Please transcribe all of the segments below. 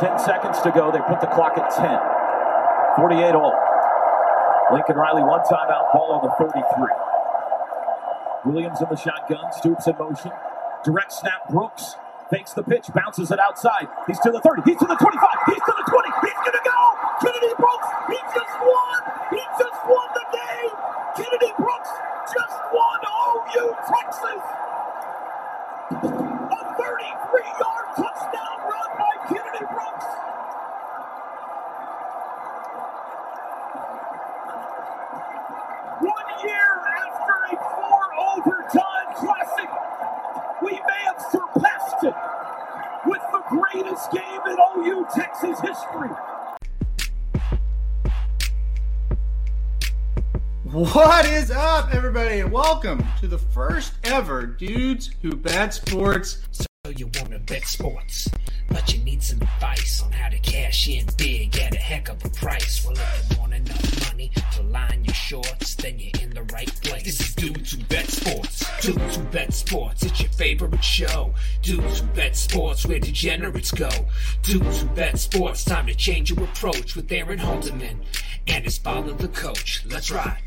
10 seconds to go. They put the clock at 10. 48 all. Lincoln Riley one timeout, ball on the 33. Williams in the shotgun, Stoops in motion. Direct snap, Brooks fakes the pitch, bounces it outside. He's to the 30, he's to the 25, he's to the 20, he's gonna go! Kennedy Brooks, he just won! He just won the game! Kennedy Brooks just won OU Texas! A 33 yard touchdown run by Kennedy Brooks! One year after a four overtime classic, we may have surpassed it with the greatest game in OU Texas history. What is up, everybody, welcome to the first ever Dudes Who Bet Sports. You want to bet sports, but you need some advice on how to cash in big at a heck of a price. Well, if you want enough money to line your shorts, then you're in the right place. This is Dudes Who Bet Sports. Dudes Who Bet Sports, it's your favorite show. Dudes Who Bet Sports, where degenerates go. Dudes Who Bet Sports, time to change your approach with Aaron Halterman and his father, the coach. Let's ride.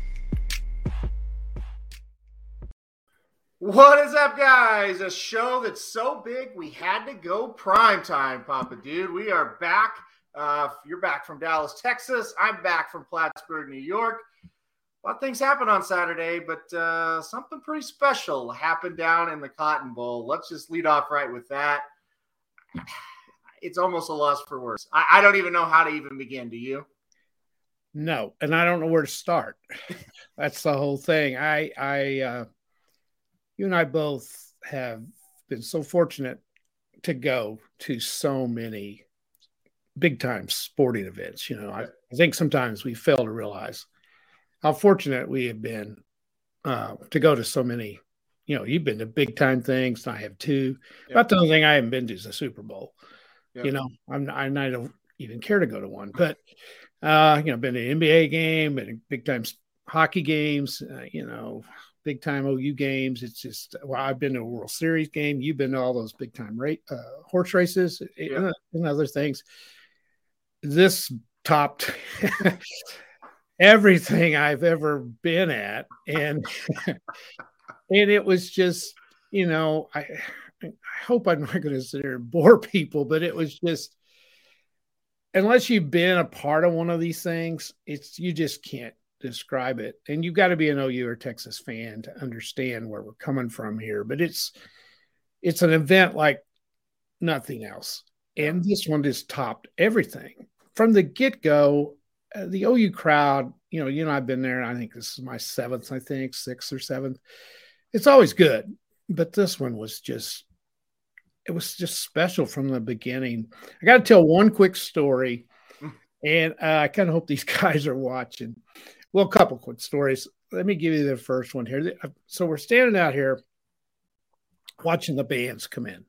What is up, guys? A show that's so big we had to go prime time, Papa Dude. We are back. Uh, you're back from Dallas, Texas. I'm back from Plattsburgh, New York. A lot of things happened on Saturday, but uh, something pretty special happened down in the Cotton Bowl. Let's just lead off right with that. It's almost a loss for words. I, I don't even know how to even begin. Do you? No, and I don't know where to start. That's the whole thing. I, I, uh, you and I both have been so fortunate to go to so many big time sporting events. You know, I, I think sometimes we fail to realize how fortunate we have been uh, to go to so many. You know, you've been to big time things, and I have too. Yeah. About the only thing I haven't been to is the Super Bowl. Yeah. You know, I'm I don't even care to go to one, but uh, you know, been to an NBA game and big time hockey games. Uh, you know, big time OU games. It's just well, I've been to a World Series game. You've been to all those big time rate uh, horse races Yeah. and, and other things. This topped everything I've ever been at, and and it was just you know I I hope I'm not going to sit here and bore people, but it was just unless you've been a part of one of these things, it's you just can't describe it. And you've got to be an OU or Texas fan to understand where we're coming from here. But it's it's an event like nothing else. And this one just topped everything from the get go. Uh, the OU crowd, you know, you know, I've been there. I think this is my seventh, I think, sixth or seventh. It's always good, but this one was just, it was just special from the beginning. I got to tell one quick story, and uh, I kind of hope these guys are watching. Well, a couple quick stories. Let me give you the first one here. So we're standing out here watching the bands come in,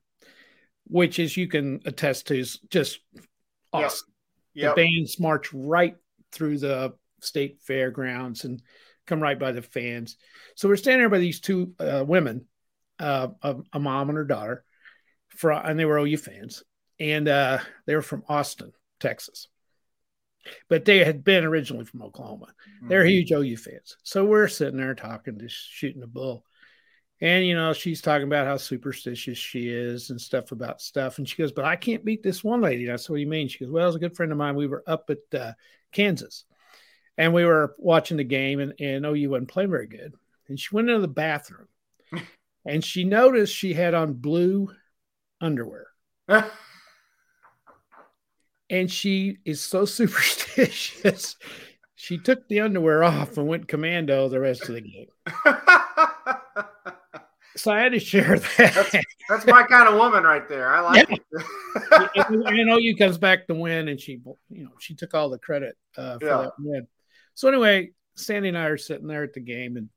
which, as you can attest to, is just Yep. awesome. Yep. The bands march right through the state fairgrounds and come right by the fans. So we're standing there by these two uh, women, uh, a, a mom and her daughter, for, and they were OU fans, and uh, they were from Austin, Texas. But they had been originally from Oklahoma. They're huge OU fans. So we're sitting there talking, just shooting the bull. And, you know, she's talking about how superstitious she is and stuff about stuff. And she goes, But I can't beat this one lady. And I said, What do you mean? She goes, Well, it's a good friend of mine. We were up at uh, Kansas and we were watching the game, and, and OU wasn't playing very good. And she went into the bathroom and she noticed she had on blue underwear. And she is so superstitious. She took the underwear off and went commando the rest of the game. So I had to share that. That's my kind of woman right there. I like it. and, and OU comes back to win, and she, you know, she took all the credit uh, for Yeah. that win. So anyway, Sandy and I are sitting there at the game, and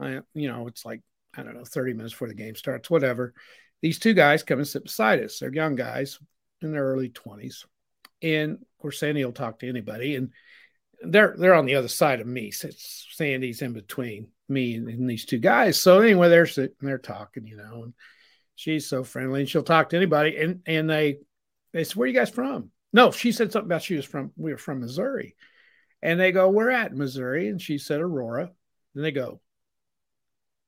I, you know, it's like I don't know, thirty minutes before the game starts, whatever. These two guys come and sit beside us. They're young guys in their early twenties, and of course, Sandy will talk to anybody, and they're they're on the other side of me. So Sandy's in between me and, and these two guys. So anyway, they're sitting, they're talking, you know, and she's so friendly, and she'll talk to anybody, and and they they said, "Where are you guys from?" No, she said something about she was from we were from Missouri, and they go, "We're at Missouri," and she said Aurora. And they go,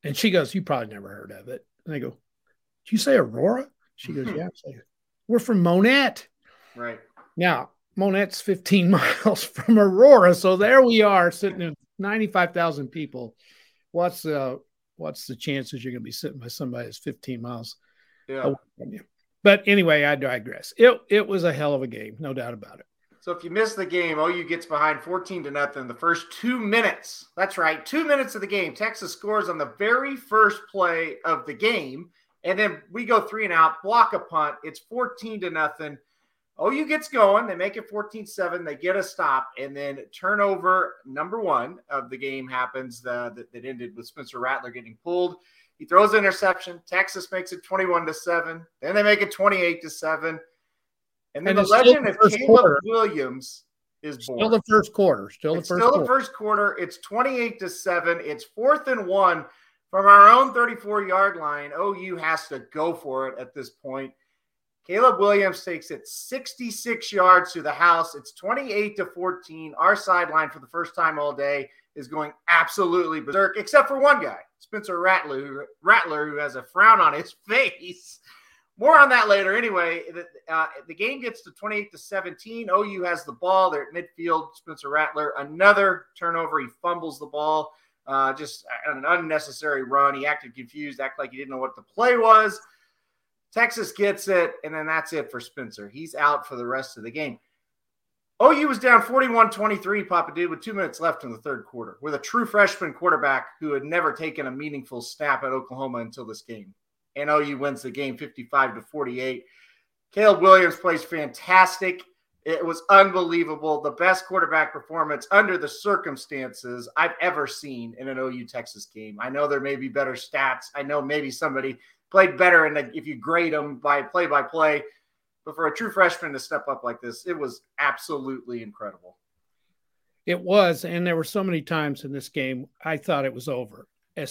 and she goes, "You probably never heard of it." And they go, "Did you say Aurora?" She goes, hmm. "Yeah." Say, we're from Monett. Right. Now, Monett's 15 miles from Aurora, so there we are sitting in 95,000 people. What's uh what's the chances you're going to be sitting by somebody that's 15 miles Yeah. away from you? But anyway, I digress. It it was a hell of a game, no doubt about it. So if you miss the game, OU gets behind 14 to nothing the first two minutes. That's right, two minutes of the game. Texas scores on the very first play of the game. And then we go three and out, block a punt. It's 14 to nothing. OU gets going. They make it 14 7. They get a stop. And then turnover number one of the game happens uh, that, that ended with Spencer Rattler getting pulled. He throws an interception. Texas makes it 21 to 7. Then they make it 28 to 7. And then And the legend the of Caleb quarter. Williams is born. Still the first quarter. Still the it's first still quarter. the first quarter. It's 28 to 7. It's fourth and one from our own 34 yard line. OU has to go for it at this point. Caleb Williams takes it 66 yards to the house. It's 28 to 14. Our sideline for the first time all day is going absolutely berserk, except for one guy, Spencer Rattler, Rattler, who has a frown on his face. More on that later. Anyway, the, uh, the game gets to 28 to 17. OU has the ball. They're at midfield. Spencer Rattler, another turnover. He fumbles the ball. Uh, just an unnecessary run. He acted confused, acted like he didn't know what the play was. Texas gets it, and then that's it for Spencer. He's out for the rest of the game. OU was down 41 23, Papa Dude, with two minutes left in the third quarter, with a true freshman quarterback who had never taken a meaningful snap at Oklahoma until this game. And OU wins the game 55 to 48. Caleb Williams plays fantastic. It was unbelievable. The best quarterback performance under the circumstances I've ever seen in an OU Texas game. I know there may be better stats. I know maybe somebody played better and if you grade them by play by play, but for a true freshman to step up like this, it was absolutely incredible. It was, and there were so many times in this game I thought it was over. At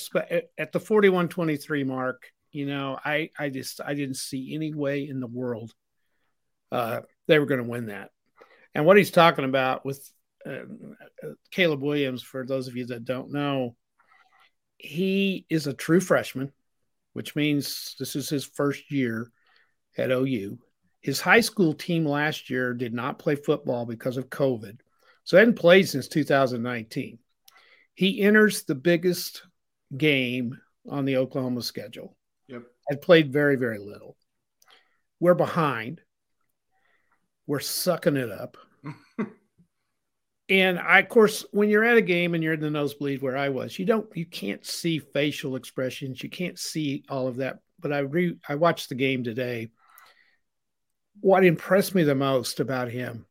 the 41-23 mark, you know, I I just I didn't see any way in the world uh, they were going to win that. And what he's talking about with uh, Caleb Williams, for those of you that don't know, he is a true freshman, which means this is his first year at OU. His high school team last year did not play football because of COVID. So hadn't played since 2019. He enters the biggest game on the Oklahoma schedule. Yep. Had played very, very little. We're behind. We're sucking it up. and I, of course, when you're at a game and you're in the nosebleed where I was, you don't, you can't see facial expressions. You can't see all of that. But I re, I watched the game today. What impressed me the most about him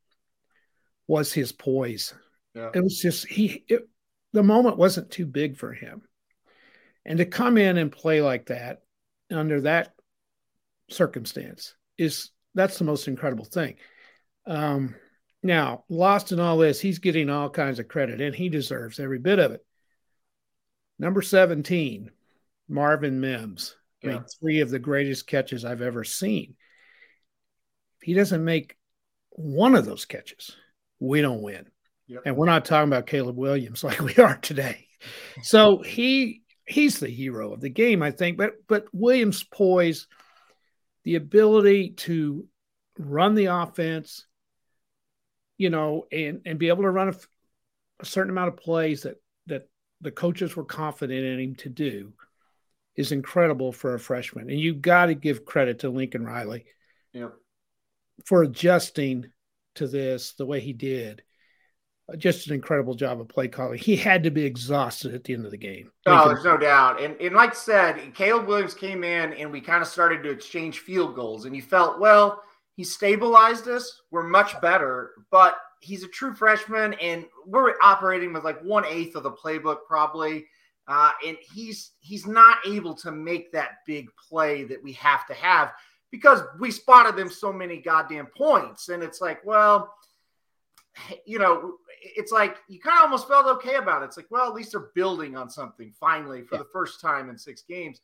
was his poise. Yeah. It was just he. It, the moment wasn't too big for him, and to come in and play like that under that circumstance is that's the most incredible thing. Um, now, lost in all this, he's getting all kinds of credit, and he deserves every bit of it. Number 17, Marvin Mims Yeah. made three of the greatest catches I've ever seen. If he doesn't make one of those catches, we don't win. Yep. And we're not talking about Caleb Williams like we are today. So he he's the hero of the game, I think. But but Williams' poise, the ability to run the offense, you know, and and be able to run a, a certain amount of plays that that the coaches were confident in him to do is incredible for a freshman. And you got to give credit to Lincoln Riley Yep. for adjusting to this the way he did. Uh, just an incredible job of play calling. He had to be exhausted at the end of the game. Oh, Lincoln- there's no doubt. And and like I said, Caleb Williams came in and we kind of started to exchange field goals. And you felt, well, he stabilized us. We're much better, but he's a true freshman and we're operating with like one eighth of the playbook probably. Uh, and he's he's not able to make that big play that we have to have because we spotted them so many goddamn points. And it's like, well, you know, it's like you kind of almost felt okay about it. It's like, well, at least they're building on something finally for Yeah. the first time in six games.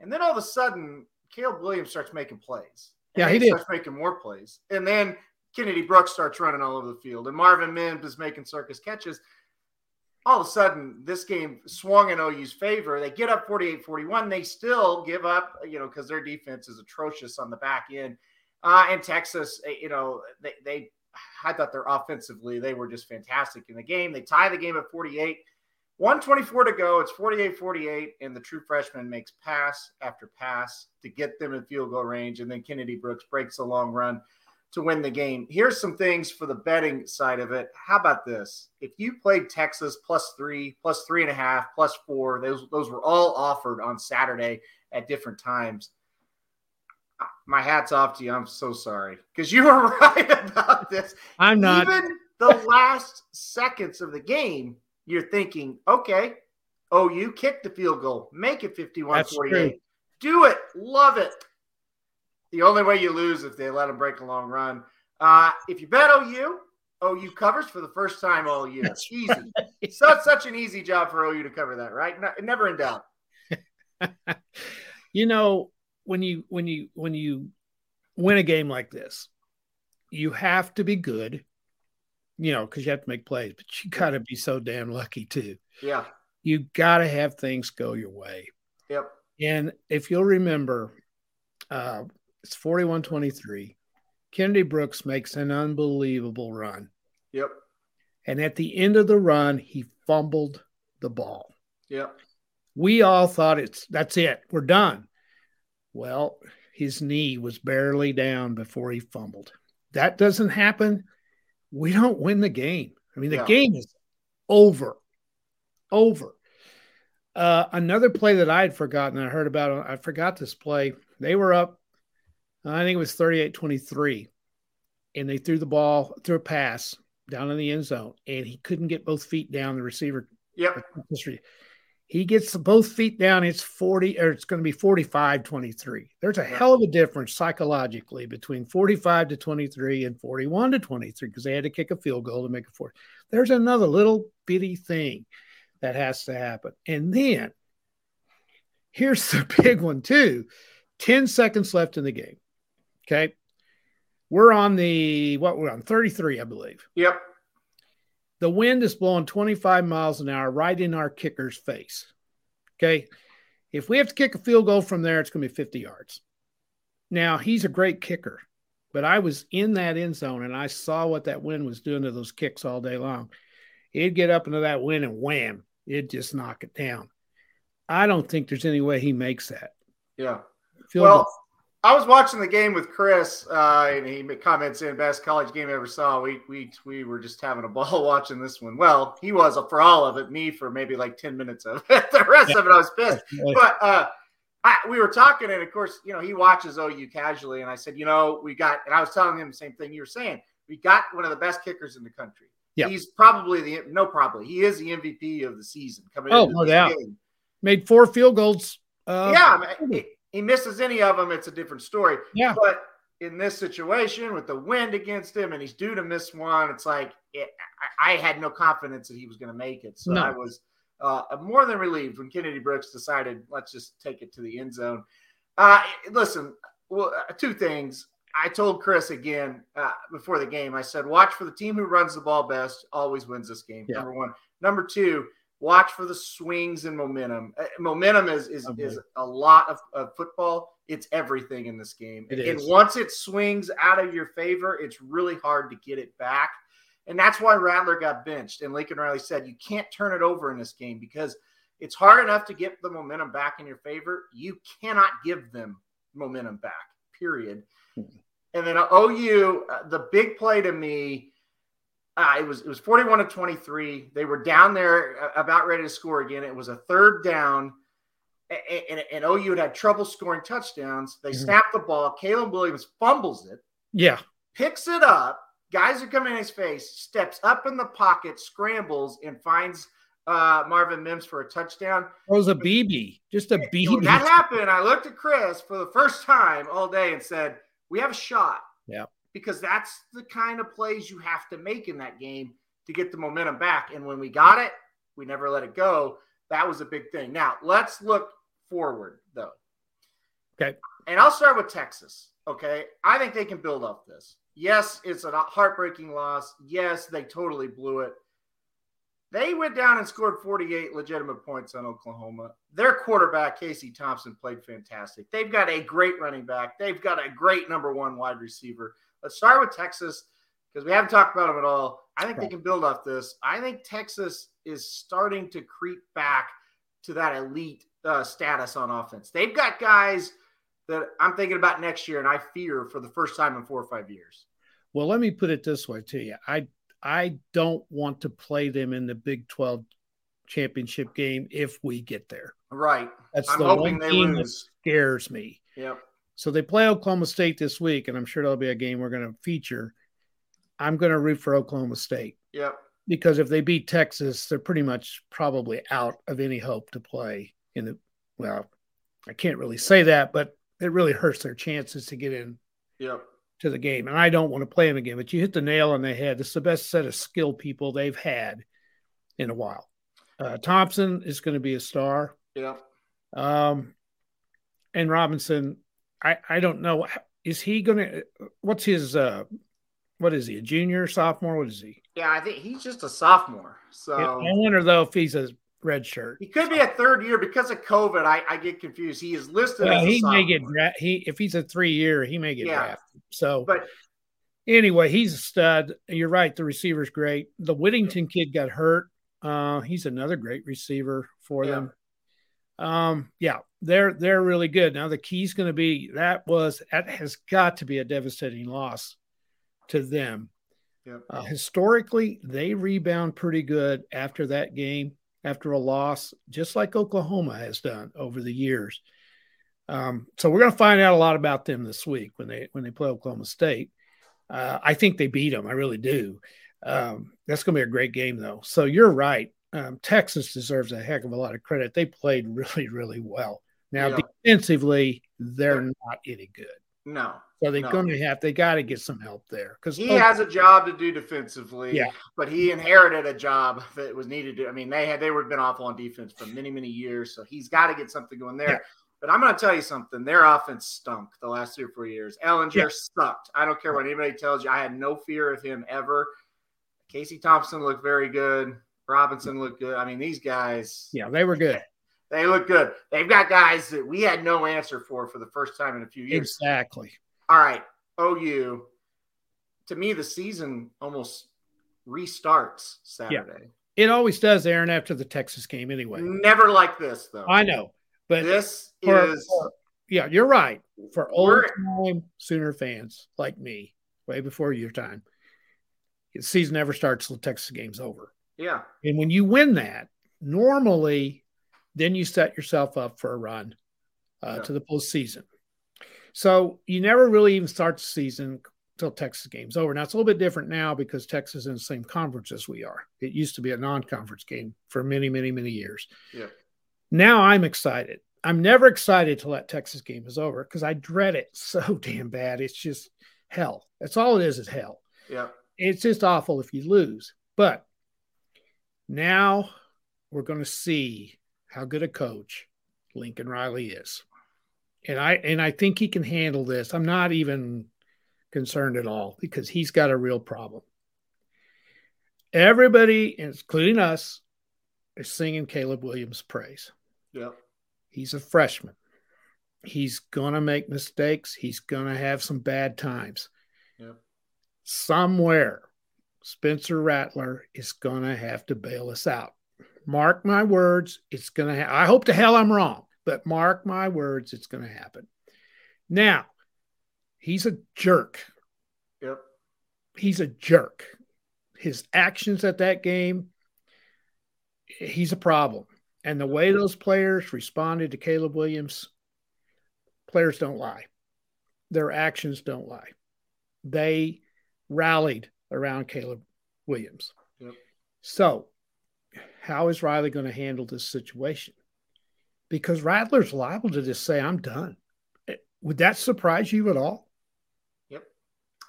And then all of a sudden, Caleb Williams starts making plays. Yeah, he did. starts making more plays. And then Kennedy Brooks starts running all over the field, and Marvin Mims is making circus catches. All of a sudden, this game swung in OU's favor. They get up 48 41. They still give up, you know, because their defense is atrocious on the back end. Uh, and Texas, eh, you know, they, they, I thought they're offensively, they were just fantastic in the game. They tie the game at 48. 124 to go. It's 48 48. And the true freshman makes pass after pass to get them in field goal range. And then Kennedy Brooks breaks a long run to win the game. Here's some things for the betting side of it. How about this? If you played Texas plus three, plus three and a half, plus four, those, those were all offered on Saturday at different times. My hat's off to you. I'm so sorry because you were right about this. I'm not. Even the last seconds of the game, you're thinking, okay, oh, you kick the field goal, make it 51 48. Do it. Love it. The only way you lose if they let them break a long run. Uh, if you bet OU, OU covers for the first time all year. That's easy. So it's such an easy job for OU to cover that, right? No, never in doubt. you know when you when you when you win a game like this you have to be good you know because you have to make plays but you got to be so damn lucky too Yeah. you got to have things go your way Yep. and if you'll remember uh it's 41-23 kennedy brooks makes an unbelievable run Yep. and at the end of the run he fumbled the ball Yep. we all thought it's that's it we're done well his knee was barely down before he fumbled that doesn't happen we don't win the game. I mean the Yeah. game is over over. Uh, another play that i had forgotten i heard about i forgot this play. They were up i think it was 38-23 and they threw the ball threw a pass down in the end zone and he couldn't get both feet down the receiver. Yep. He gets both feet down. It's 40 or it's going to be 45 23. There's a hell of a difference psychologically between 45 to 23 and 41 to 23 because they had to kick a field goal to make it four. There's another little bitty thing that has to happen. And then here's the big one, too 10 seconds left in the game. Okay. We're on the what we're on 33, I believe Yep. The wind is blowing 25 miles an hour right in our kicker's face. Okay. If we have to kick a field goal from there, it's going to be 50 yards. Now, he's a great kicker, but I was in that end zone and I saw what that wind was doing to those kicks all day long. It'd get up into that wind and wham, it'd just knock it down. I don't think there's any way he makes that. Yeah. Field well, goal. I was watching the game with Chris, uh, and he made comments in best college game I ever saw. We we we were just having a ball watching this one. Well, he was a for all of it. Me for maybe like ten minutes of it. the rest of it, I was pissed. But uh, I, we were talking, and of course, you know, he watches OU casually, and I said, you know, we got, and I was telling him the same thing you were saying. We got one of the best kickers in the country. Yeah. He's probably the no, probably he is the MVP of the season coming. Oh, no doubt. game. Made four field goals. Uh, yeah, I mean, he, he misses any of them, it's a different story. Yeah. But in this situation with the wind against him and he's due to miss one, it's like it, I, I had no confidence that he was going to make it. So No. I was uh, more than relieved when Kennedy Brooks decided, let's just take it to the end zone. Uh, listen, well, uh, two things. I told Chris again uh, before the game, I said, watch for the team who runs the ball best always wins this game. Yeah. Number one. Number two, watch for the swings and momentum. Uh, momentum is is, Okay. is a lot of, of football. It's everything in this game. It and is. once it swings out of your favor, it's really hard to get it back. And that's why Rattler got benched. And Lincoln Riley said, you can't turn it over in this game because it's hard enough to get the momentum back in your favor. You cannot give them momentum back, period. And then OU, uh, the big play to me, uh, it was it was 41 to 23. They were down there uh, about ready to score again. It was a third down. And, and, and OU had had trouble scoring touchdowns. They Mhm. snapped the ball. Caleb Williams fumbles it, Yeah. picks it up. Guys are coming in his face, steps up in the pocket, scrambles, and finds uh, Marvin Mims for a touchdown. It was a BB. Just a When BB. that happened, I looked at Chris for the first time all day and said, "We have a shot." Yeah. Because that's the kind of plays you have to make in that game to get the momentum back. And when we got it, we never let it go. That was a big thing. Now let's look forward, though. Okay. And I'll start with Texas. Okay. I think they can build off this. Yes, it's a heartbreaking loss. Yes, they totally blew it. They went down and scored 48 legitimate points on Oklahoma. Their quarterback, Casey Thompson, played fantastic. They've got a great running back. They've got a great number one wide receiver. Let's start with Texas because we haven't talked about them at all. I think they can build off this. I think Texas is starting to creep back to that elite uh, status on offense. They've got guys that I'm thinking about next year, and I fear for the first time in four or five years. Well, let me put it this way to you. I I don't want to play them in the Big 12 championship game if we get there. Right. That's I'm the hoping one they team that scares me. Yep. So they play Oklahoma State this week, and I'm sure that'll be a game we're going to feature. I'm going to root for Oklahoma State Yep. because if they beat Texas, they're pretty much probably out of any hope to play in the. Well, I can't really say that, but it really hurts their chances to get in Yep. to the game. And I don't want to play them again, but you hit the nail on the head. It's the best set of skill people they've had in a while. Uh, Thompson is going to be a star. Yep. Um, and Robinson, I, I don't know. Is he going to, what's his, uh, what is he, a junior, sophomore? What is he? Yeah, I think he's just a sophomore. So I wonder though if he's a red shirt. he could be a third year because of COVID. I, I get confused. He is listed Well, as a he may get dra- he if he's a three year, he may get Yeah. drafted. So, But anyway, he's a stud. You're right. The receiver's great. The Whittington kid got hurt. Uh, he's another great receiver for Yeah. them. Um, yeah, they're they're really good. Now the key's going to be that was that has got to be a devastating loss to them. Yep. Uh, historically, they rebound pretty good after that game, after a loss, just like Oklahoma has done over the years. Um, so we're going to find out a lot about them this week when they when they play Oklahoma State. Uh, I think they beat them. I really do. Um, that's going to be a great game, though. So you're right. Um, Texas deserves a heck of a lot of credit. They played really, really well. Now Yeah. defensively, they're not any good. no, So they're No. going to have they got to get some help there because he has a job to do defensively. Yeah. but he inherited a job that was needed to. I mean, they had they were been awful on defense for many many years, so he's got to get something going there. Yeah. But I'm going to tell you something. Their offense stunk the last three or four years. Ehlinger Yeah. sucked. I don't care what anybody tells you. I had no fear of him ever. Casey Thompson looked very good. Robinson looked good. I mean, these guys, yeah, they were good. they look good. They've got guys that we had no answer for for the first time in a few years. Exactly. All right, OU. To me, the season almost restarts Saturday. It always does, Aaron, after the Texas game anyway. Never like this though. I know, but this for- is for- yeah, you're right. For old time Sooner fans like me, way before your time, the season never starts till the Texas game's over. Yeah, And when you win that, normally, then you set yourself up for a run uh, Yeah. to the postseason. So you never really even start the season till Texas game's over. Now it's a little bit different now because Texas is in the same conference as we are. It used to be a non-conference game for many, many, many years. Yeah. Now I'm excited. I'm never excited till that Texas game is over because I dread it so damn bad. It's just hell. That's all it is. Is hell yeah. it's just awful if you lose. But now we're going to see how good a coach Lincoln Riley is. And I and I think he can handle this. I'm not even concerned at all because he's got a real problem. Everybody, including us, is singing Caleb Williams' praise. Yeah. He's a freshman. He's going to make mistakes. He's going to have some bad times. Yeah. Somewhere, Spencer Rattler is going to have to bail us out. Mark my words, it's going to ha- I hope to hell I'm wrong, but mark my words, it's going to happen. Now, he's a jerk. Yep. He's a jerk. His actions at that game, he's a problem. And the way those players responded to Caleb Williams, players don't lie. Their actions don't lie. They rallied around Caleb Williams. Yep. So, how is Riley going to handle this situation? Because Rattler's liable to just say, I'm done. Eh, would that surprise you at all? Yep.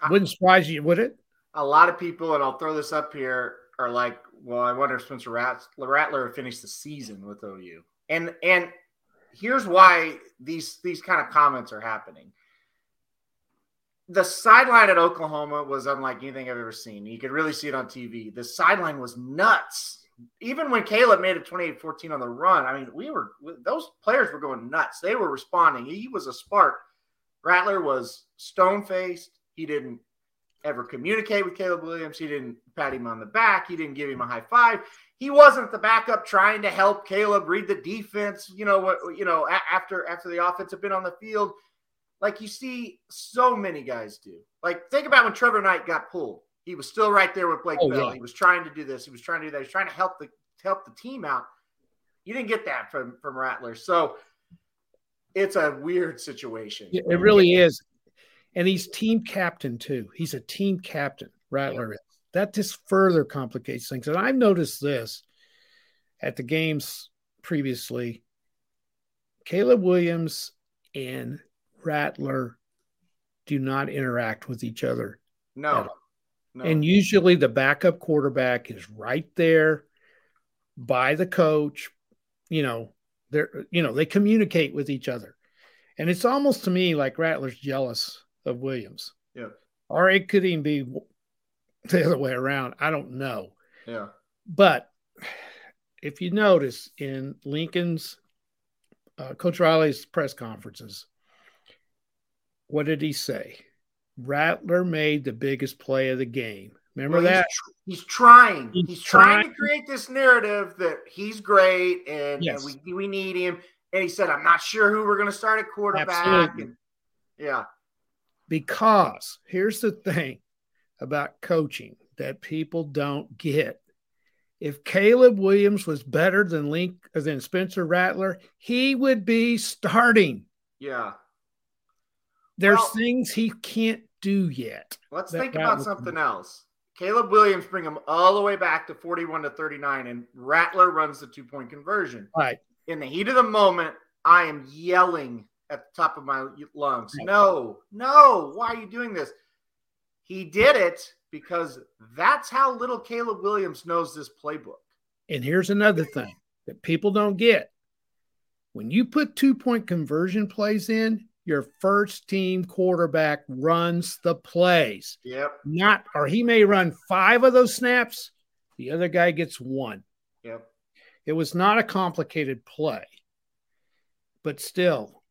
Wouldn't surprise you, would it? A lot of people, and I'll throw this up here, are like, "Well, I wonder if Spencer Rat- Rattler will finish the season with OU." And and here's why these these kind of comments are happening. The sideline at Oklahoma was unlike anything I've ever seen. You could really see it on TV. The sideline was nuts. Even when Caleb made it 28 14 on the run, I mean, we were, those players were going nuts. They were responding. He was a spark. Rattler was stone faced. He didn't ever communicate with Caleb Williams. He didn't pat him on the back. He didn't give him a high five. He wasn't the backup trying to help Caleb read the defense. You know what? You know after after the offense had been on the field, like you see so many guys do. Like think about when Trevor Knight got pulled. He was still right there with Blake oh, Bell. Yeah. He was trying to do this. He was trying to do that. He was trying to help the help the team out. You didn't get that from from Rattler. So it's a weird situation. It really is. And he's team captain too. He's a team captain, Rattler is. That just further complicates things. And I've noticed this at the games previously. Caleb Williams and Rattler do not interact with each other. No. no. And usually the backup quarterback is right there by the coach. You know, they're you know, they communicate with each other. And it's almost to me like Rattler's jealous of Williams. Yeah. Or it could even be the other way around. I don't know. Yeah. But if you notice in Lincoln's uh, Coach Riley's press conferences, what did he say? Rattler made the biggest play of the game. Remember well, that? He's, he's trying. He's, he's trying. trying. to create this narrative that he's great and, yes. and, we, we need him. And he said, I'm not sure who we're going to start at quarterback. And, yeah. Because here's the thing about coaching that people don't get. If Caleb Williams was better than Link than Spencer Rattler, he would be starting. Yeah. There's well, things he can't do yet. Let's think about something else. Caleb Williams bring him all the way back to 41 to 39, and Rattler runs the two point conversion. Right. In the heat of the moment, I am yelling at the top of my lungs. No, no, why are you doing this? He did it because that's how little Caleb Williams knows this playbook. And here's another thing that people don't get. When you put two point conversion plays in, your first team quarterback runs the plays. Yep. Not, or he may run five of those snaps, the other guy gets one. Yep. It was not a complicated play, but still,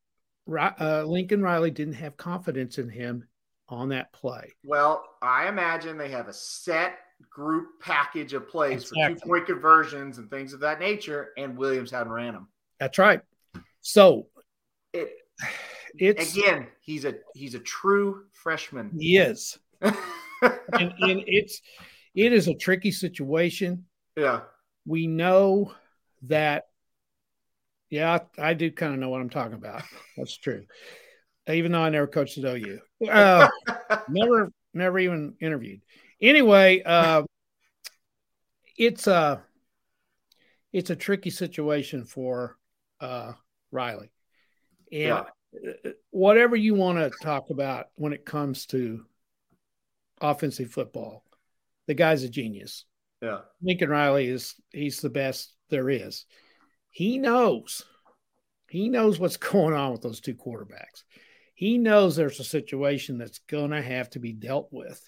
uh, Lincoln Riley didn't have confidence in him on that play. Well, I imagine they have a set group package of plays exactly. for two point conversions and things of that nature, and Williams hadn't ran them. That's right. So it it's again, he's a he's a true freshman. He is. and, and it's it is a tricky situation. Yeah. We know that yeah, I do kind of know what I'm talking about. That's true. Even though I never coached at OU. Uh, never never even interviewed. Anyway, uh, it's a it's a tricky situation for uh, Riley. And yeah whatever you want to talk about when it comes to offensive football, the guy's a genius. Yeah. Lincoln Riley is he's the best there is. He knows. He knows what's going on with those two quarterbacks. He knows there's a situation that's going to have to be dealt with.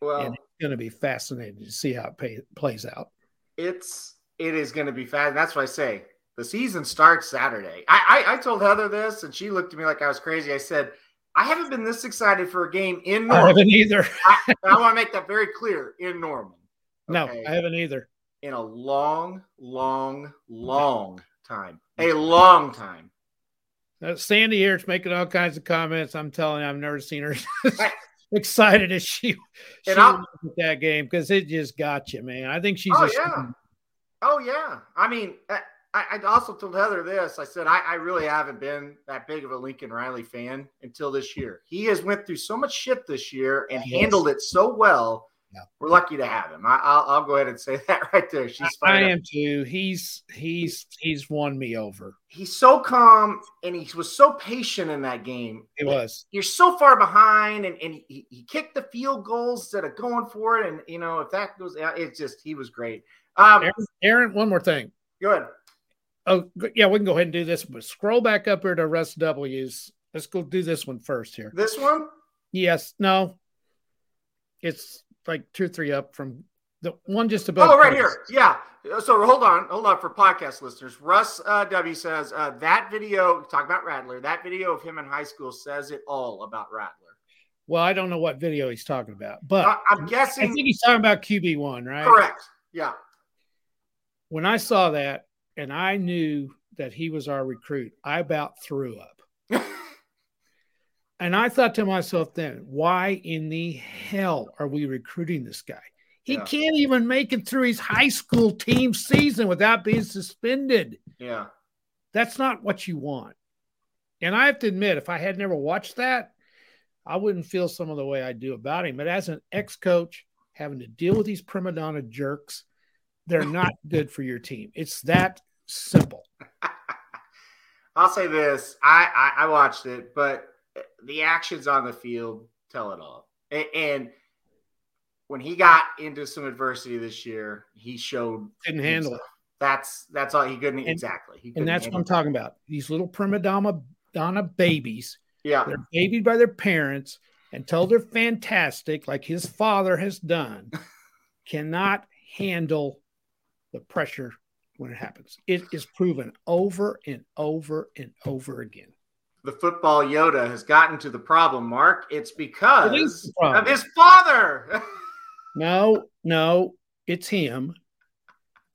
Well, and it's going to be fascinating to see how it pay, plays out. It's it is going to be fast. That's what I say. The season starts Saturday. I, I, I told Heather this, and she looked at me like I was crazy. I said, I haven't been this excited for a game in Norman. I haven't either. I, I want to make that very clear in Norman. Okay? No, I haven't either. In a long, long, long time. A long time. Now, Sandy here is making all kinds of comments. I'm telling you, I've never seen her excited as she, she was at that game because it just got you, man. I think she's. Oh yeah. Oh yeah. I mean, uh, I, I, also told Heather this. I said I, I, really haven't been that big of a Lincoln Riley fan until this year. He has went through so much shit this year and yes. handled it so well. Yeah. We're lucky to have him. I, will go ahead and say that right there. She's. I am too. He's he's he's won me over. He's so calm and he was so patient in that game. He was. You're so far behind, and, and he, he kicked the field goals instead of going for it. And you know if that goes, out, it's just he was great. Um, Aaron, Aaron one more thing. Good. Oh, yeah, we can go ahead and do this, but scroll back up here to Russ W's. Let's go do this one first here. This one? Yes. No. It's like two or three up from the one just above. Oh, right here. Yeah. So hold on, hold on for podcast listeners. Russ uh, W says uh, that video. Talk about Rattler. That video of him in high school says it all about Rattler. Well, I don't know what video he's talking about, but I, I'm guessing. I think he's talking about QB one, right? Correct. Yeah. When I saw that, and I knew that he was our recruit, I about threw up. and I thought to myself then, why in the hell are we recruiting this guy? He Yeah. can't even make it through his high school team season without being suspended. Yeah. That's not what you want. And I have to admit, if I had never watched that, I wouldn't feel some of the way I do about him. But as an ex coach, having to deal with these prima donna jerks, they're not good for your team. It's that simple. I'll say this: I, I I watched it, but the actions on the field tell it all. A- And when he got into some adversity this year, he showed Didn't handle it. That's that's all he couldn't And- exactly. He And couldn't that's what I'm handle talking about. These little prima donna, donna babies. Yeah, they're babied by their parents until they're fantastic, like his father has done, cannot handle the pressure when it happens. It is proven over and over and over again. the football Yoda has gotten to the problem. Mark, it's because problem. of his father. No, no, it's him.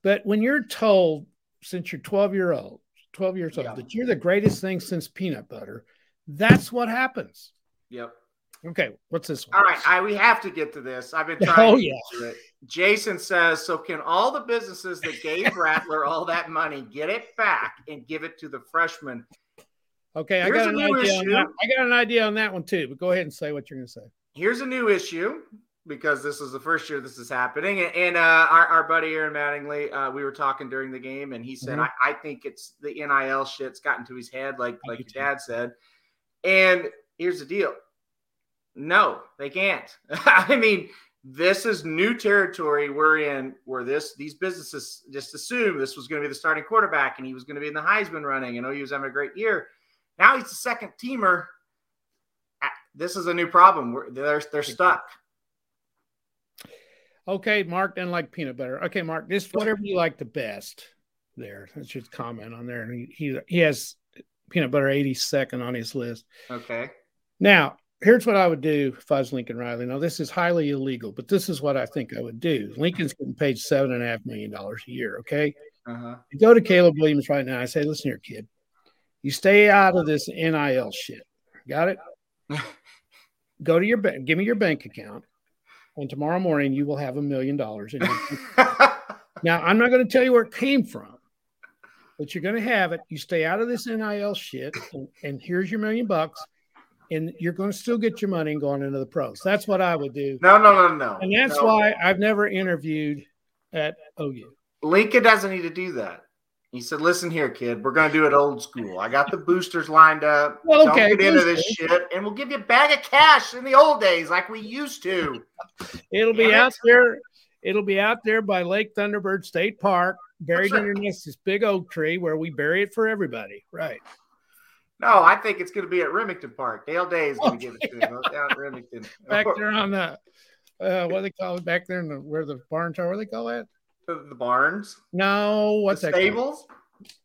But when you're told since you're 12 year old, 12 years old, Yeah. that you're the greatest thing since peanut butter, that's what happens. yep. Okay, what's this one? All right, I, we have to get to this. I've been oh, trying Oh, to yeah. Get to it. Jason says, so can all the businesses that gave Rattler all that money get it back and give it to the freshman? Okay, I got an idea on that. I got an idea on that one too, but go ahead and say what you're going to say. Here's a new issue because this is the first year this is happening. And, uh, our, our buddy Aaron Mattingly, uh, we were talking during the game, and he said, Mhm. I, I think it's the NIL shit's gotten to his head, like like your dad said. And here's the deal. No, they can't. I mean, this is new territory we're in where this these businesses just assumed this was going to be the starting quarterback and he was going to be in the Heisman running and oh he was having a great year. Now he's the second teamer. Ah, This is a new problem. We're, they're they're stuck. Okay, Mark didn't like peanut butter. Okay, Mark, just whatever you like the best. There, let's just comment on there. And he he, he has peanut butter 82nd on his list. Okay. Now, here's what I would do if I was Lincoln Riley. Now, this is highly illegal, but this is what I think I would do. Lincoln's getting paid seven and a half million dollars a year. Okay. Uh-huh. You go to Caleb Williams right now. I say, listen here, kid. You stay out of this NIL shit. Got it? go to your bank, give me your bank account. And tomorrow morning you will have a million dollars now, I'm not going to tell you where it came from, but you're going to have it. You stay out of this NIL shit, and, and here's your million bucks, and you're going to still get your money and going into the pros. That's what I would do, no, no, no, no. and that's No. why I've never interviewed at OU. Lincoln doesn't need to do that. He said, "Listen here, kid. We're going to do it old school. I got the boosters lined up. Well, okay, Don't get into this shit, and we'll give you a bag of cash in the old days, like we used to." It'll be out there. It'll be out there by Lake Thunderbird State Park, buried underneath this big oak tree where we bury it for everybody. Right. No, I think it's going to be at Remington Park. Dale Day is going to give it to him down at Remington. Back there on the uh, what do they call it? Back there in the where the barns are. What do they call it? the, the barns, No, what's the that? called? stables.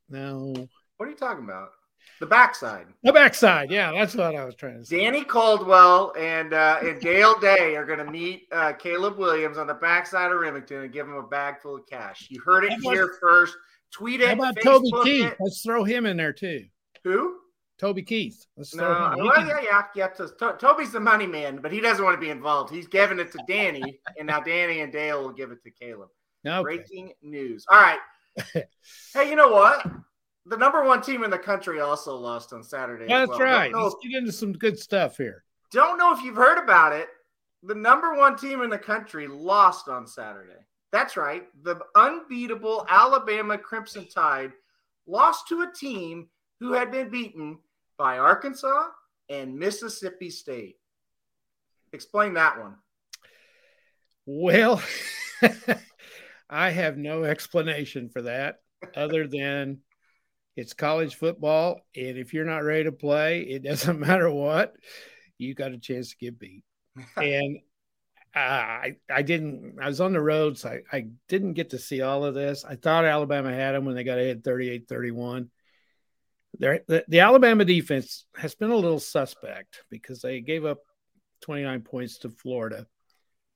No, What are you talking about? The backside. the backside. Yeah, that's what I was trying to say. Danny Caldwell and uh, and Dale Day are going to meet uh, Caleb Williams on the backside of Remington and give him a bag full of cash. You heard it How about- here first. Tweet it. How about Toby Keith? Let's throw him in there too. Who? Toby Keith. Let's No, him. He well, yeah, yeah, yeah. To, to- Toby's the money man, but he doesn't want to be involved. He's giving it to Danny, and now Danny and Dale will give it to Caleb. Okay. Breaking news. All right. hey, you know what? The number one team in the country also lost on Saturday. That's well. right. Let's get into some good stuff here. don't know if you've heard about it. The number one team in the country lost on Saturday. That's right. The unbeatable Alabama Crimson Tide lost to a team who had been beaten by Arkansas and Mississippi State. Explain that one. Well, I have no explanation for that other than it's college football. And if you're not ready to play, it doesn't matter what. you got a chance to get beat. and uh, I I didn't. I was on the road, so I, I didn't get to see all of this. I thought Alabama had them when they got ahead 38-31. The, the Alabama defense has been a little suspect because they gave up 29 points to Florida.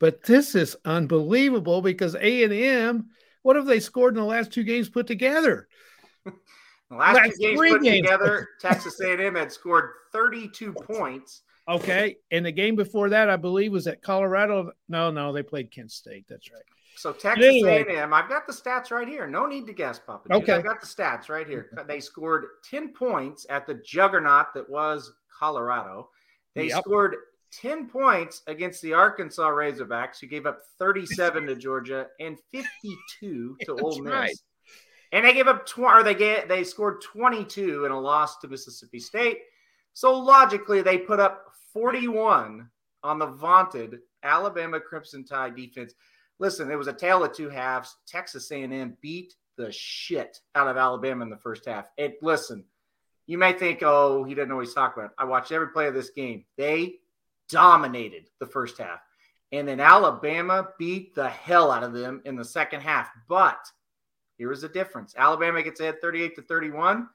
But this is unbelievable because A&M, what have they scored in the last two games put together? The last, last two games put games. together, Texas A&M had scored 32 points. Okay, and the game before that, I believe, was at Colorado. No, no, they played Kent State. That's right. So Texas anyway, A&M, I've got the stats right here. No need to guess, Papa. Okay, I've got the stats right here. They scored 10 points at the juggernaut that was Colorado. They yep. scored 10 points against the Arkansas Razorbacks, who gave up 37 to Georgia and 52 to Ole Miss. Right. And they gave up 20, or they get they scored 22 in a loss to Mississippi State. So logically, they put up 41 on the vaunted Alabama Crimson Tide defense. Listen, it was a tale of two halves. Texas A&M beat the shit out of Alabama in the first half. And listen, you may think, oh, he doesn't know what he's talking about. I watched every play of this game. They dominated the first half. And then Alabama beat the hell out of them in the second half. But here was the difference. Alabama gets ahead 38 to 31.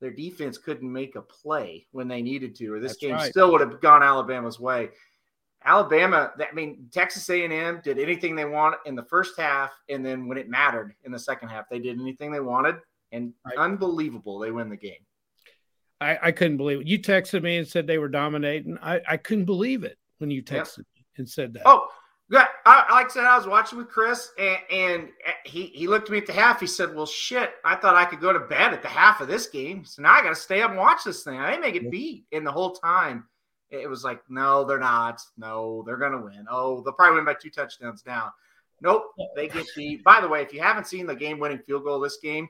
Their defense couldn't make a play when they needed to, or this That's game right. still would have gone Alabama's way. Alabama, I mean, Texas A&M did anything they wanted in the first half, and then when it mattered in the second half, they did anything they wanted, and right. unbelievable, they win the game. I, I, couldn't believe it. You texted me and said they were dominating. I, I couldn't believe it when you texted yep. me and said that. Oh, yeah. I, like I said, I was watching with Chris, and, and, uh, he, he looked at me at the half. He said, Well, shit, I thought I could go to bed at the half of this game. So now I got to stay up and watch this thing. I didn't make it beat. And the whole time, it was like, No, they're not. No, they're going to win. Oh, they'll probably win by two touchdowns now. Nope, they get the, By the way, if you haven't seen the game winning field goal this game,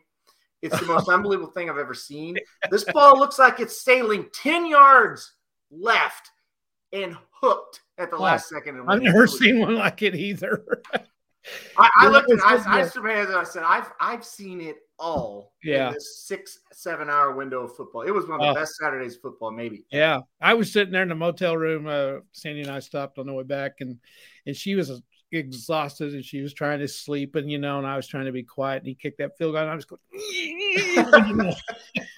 it's the most unbelievable thing I've ever seen. This ball looks like it's sailing 10 yards left and hooked at the last second. I've never seen one like it either. I, I looked at I, I, I, I said, I've I've seen it all yeah. in this six, seven hour window of football. It was one of the oh. best Saturdays football, maybe. Yeah. I was sitting there in the motel room. Uh, Sandy and I stopped on the way back and and she was exhausted and she was trying to sleep and you know and I was trying to be quiet and he kicked that field goal and I was going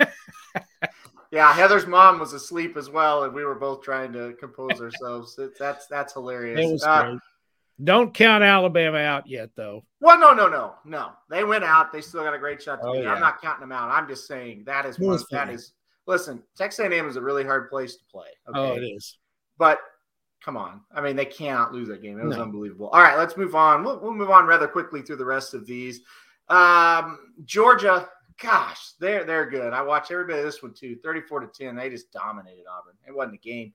Yeah, Heather's mom was asleep as well and we were both trying to compose ourselves. that's that's hilarious. It was Uh, don't count Alabama out yet though. Well, no, no, no, no. They went out. They still got a great shot to oh, yeah. I'm not counting them out. I'm just saying that is one, that is listen, Texas A&M is a really hard place to play. Okay? Oh, it is. But come on. I mean, they cannot lose that game. It was no. unbelievable. All right, let's move on. We'll, we'll move on rather quickly through the rest of these. Um, Georgia, gosh, they're they're good. I watched every bit of this one too. 34 to 10. They just dominated Auburn. It wasn't a game.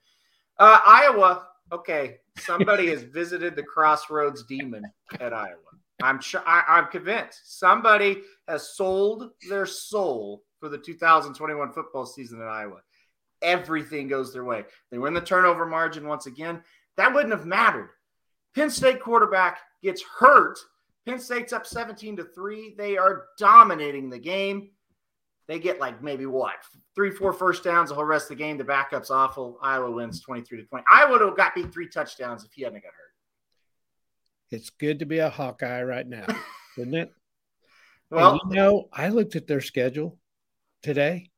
Uh, Iowa, okay. Somebody has visited the crossroads demon at Iowa. I'm sure I, I'm convinced somebody has sold their soul for the 2021 football season at Iowa everything goes their way. They win the turnover margin once again. That wouldn't have mattered. Penn State quarterback gets hurt. Penn State's up 17 to 3. They are dominating the game. They get like maybe what? Three, four first downs the whole rest of the game. The backup's awful. Iowa wins 23 to 20. I would have got beat three touchdowns if he hadn't got hurt. It's good to be a Hawkeye right now, isn't it? Well, and you know, I looked at their schedule today.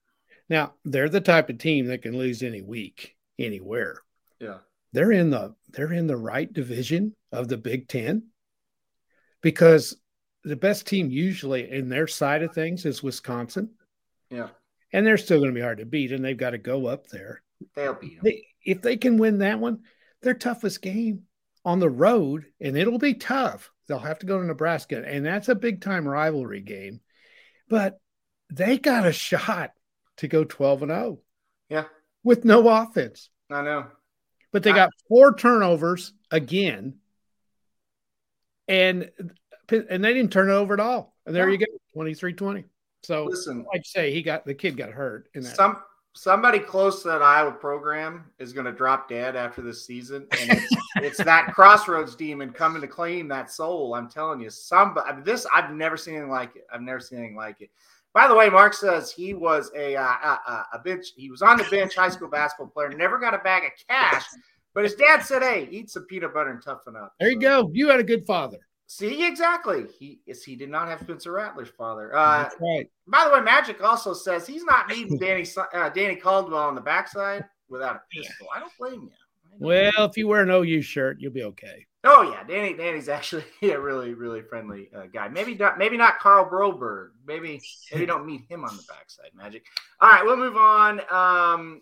Now, they're the type of team that can lose any week anywhere. Yeah. They're in the they're in the right division of the Big 10 because the best team usually in their side of things is Wisconsin. Yeah. And they're still going to be hard to beat and they've got to go up there. They'll beat them. They, if they can win that one, their toughest game on the road and it'll be tough. They'll have to go to Nebraska and that's a big time rivalry game. But they got a shot to go 12 and 0. Yeah. With no offense. I know. But they I, got four turnovers again. And and they didn't turn it over at all. And there no. you go, 23-20. So listen, like say he got the kid got hurt in that. Some somebody close to that Iowa program is going to drop dead after this season, and it's, it's that crossroads demon coming to claim that soul. I'm telling you, somebody. I mean, this I've never seen anything like it. I've never seen anything like it. By the way, Mark says he was a, uh, a a bench. He was on the bench, high school basketball player. Never got a bag of cash, but his dad said, "Hey, eat some peanut butter and toughen up." There you go. You had a good father. See, exactly. He is he did not have Spencer Rattler's father. Uh, That's right. by the way, Magic also says he's not needing Danny uh, Danny Caldwell on the backside without a pistol. I don't blame you. I don't Well, if you wear an OU shirt, you'll be okay. Oh yeah, Danny. Danny's actually a really, really friendly uh, guy. Maybe not. Maybe not Carl Broberg. Maybe maybe don't meet him on the backside. Magic. All right, we'll move on. Um,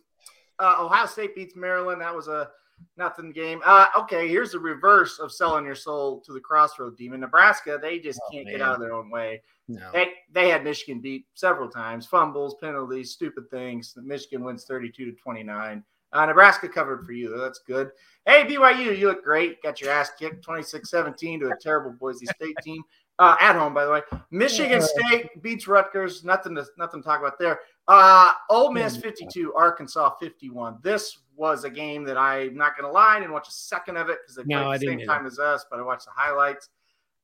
uh, Ohio State beats Maryland. That was a nothing game. Uh, okay, here's the reverse of selling your soul to the crossroad demon. Nebraska. They just Oh, can't get out of their own way. No. They they had Michigan beat several times, fumbles, penalties, stupid things. Michigan wins 32 to 29. Uh, Nebraska covered for you. That's good. Hey, BYU, you look great. Got your ass kicked 26 17 to a terrible Boise State team. Uh, at home, by the way. Michigan State beats Rutgers. Nothing to nothing to talk about there. Uh, Ole Miss 52, Arkansas 51. This was a game that I'm not going to lie. I didn't watch a second of it because they No, played at the same time as us, but I watched the highlights.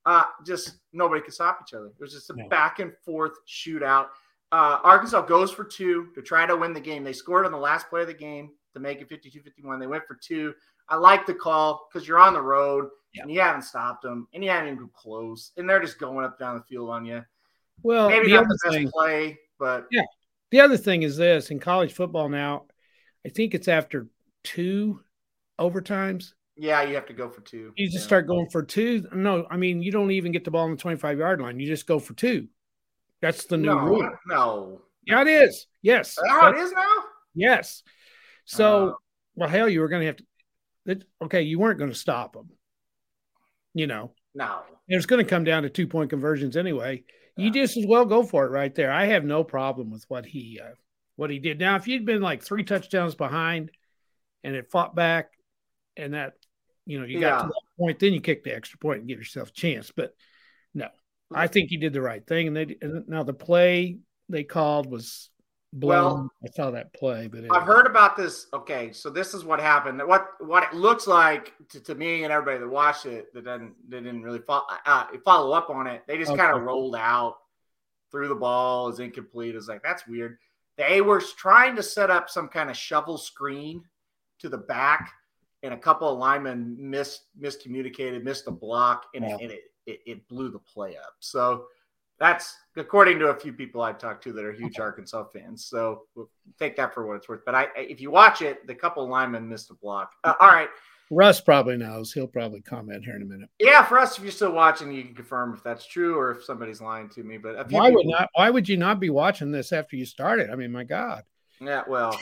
Uh, just nobody could stop each other. It was just a No. back and forth shootout. Uh, Arkansas goes for two to try to win the game. They scored on the last play of the game to make it 52 51. They went for two. I like the call because you're on the road Yeah. and you haven't stopped them and you haven't even come close. And they're just going up down the field on you. Well, Maybe not the best thing, play, but the other thing is this in college football now, I think it's after two overtimes. yeah, you have to go for two. You just Yeah. start going for two. No, I mean you don't even get the ball on the 25 yard line. You just go for two. That's the new no, rule. no. Yeah, it is. Yes. Is that how it That's- now? Yes. So, Uh, well, hell, you were going to have to. That, okay, you weren't going to stop them. You know, No. it was going to come down to two point conversions anyway. You just as well go for it right there. I have no problem with what he uh, what he did. Now, if you'd been like three touchdowns behind and it fought back, and that you know you got Yeah. to that point, then you kick the extra point and give yourself a chance. But no, I think he did the right thing. And they and now the play they called was blown. Well, I saw that play, but it, I've heard about this. Okay, so this is what happened. What what it looks like to, to me and everybody that watched it that didn't that didn't really follow, uh, follow up on it. They just Okay. kind of rolled out, threw the ball, is incomplete. It's like that's weird. They were trying to set up some kind of shovel screen to the back, and a couple of linemen missed miscommunicated, missed a block, and, Yeah. it, and it, it it blew the play up. So. That's according to a few people I've talked to that are huge Arkansas fans. So we'll take that for what it's worth. But I, if you watch it, the couple of linemen missed a block. Uh, all right, Russ probably knows. He'll probably comment here in a minute. yeah. For us, if you're still watching, you can confirm if that's true or if somebody's lying to me. But Why would not? Why would you not be watching this after you started? I mean, my God. Yeah, well,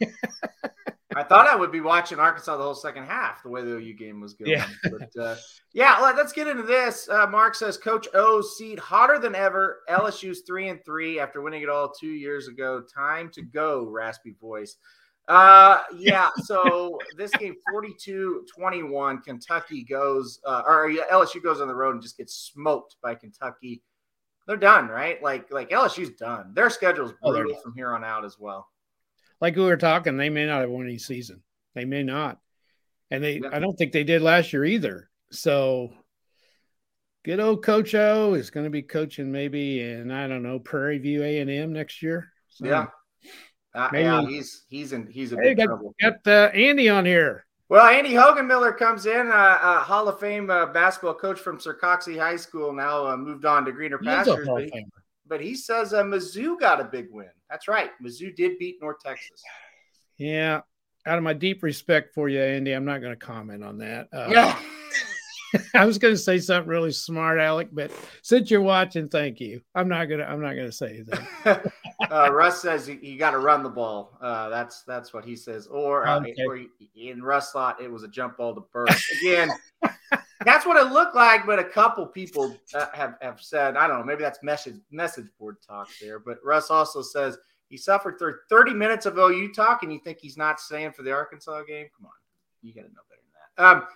I thought I would be watching Arkansas the whole second half, the way the OU game was going. Yeah. But uh, yeah, let, us get into this. Uh, Mark says Coach O's seat hotter than ever. LSU's three and three after winning it all two years ago. Time to go, raspy voice. Uh, yeah, so this game 42 21, Kentucky goes, uh, or yeah, LSU goes on the road and just gets smoked by Kentucky. They're done, right? Like, like LSU's done. Their schedule's Oh, brutal done. from here on out as well. Like we were talking, they may not have won any season. They may not, and they. Yeah. I don't think they did last year either. So, good old Coach O is going to be coaching maybe in I don't know Prairie View A and M next year. So, Yeah. Uh, Maybe- yeah, he's he's in he's in Hey, big got, trouble. got uh, Andy on here. Well, Andy Hogan Miller comes in, uh, uh, Hall of Fame uh, basketball coach from Sarcoxie High School. Now uh, moved on to greener a pastures, Hall of he, Famer. But he says uh, Mizzou got a big win. That's right, Mizzou did beat North Texas. Yeah. Out of my deep respect for you, Andy, I'm not going to comment on that. Uh, Yeah, I was going to say something really smart, Alec, but since you're watching, thank you. I'm not gonna. I'm not gonna say anything. uh, Russ says you, you got to run the ball. Uh, that's that's what he says. Or, uh, Okay. or in Russ thought it was a jump ball to Burks again. That's what it looked like, but a couple people uh, have have said I don't know. Maybe that's message message board talk there. But Russ also says he suffered through 30 minutes of OU talk, and you think he's not staying for the Arkansas game? Come on, you got to know better than that. Um,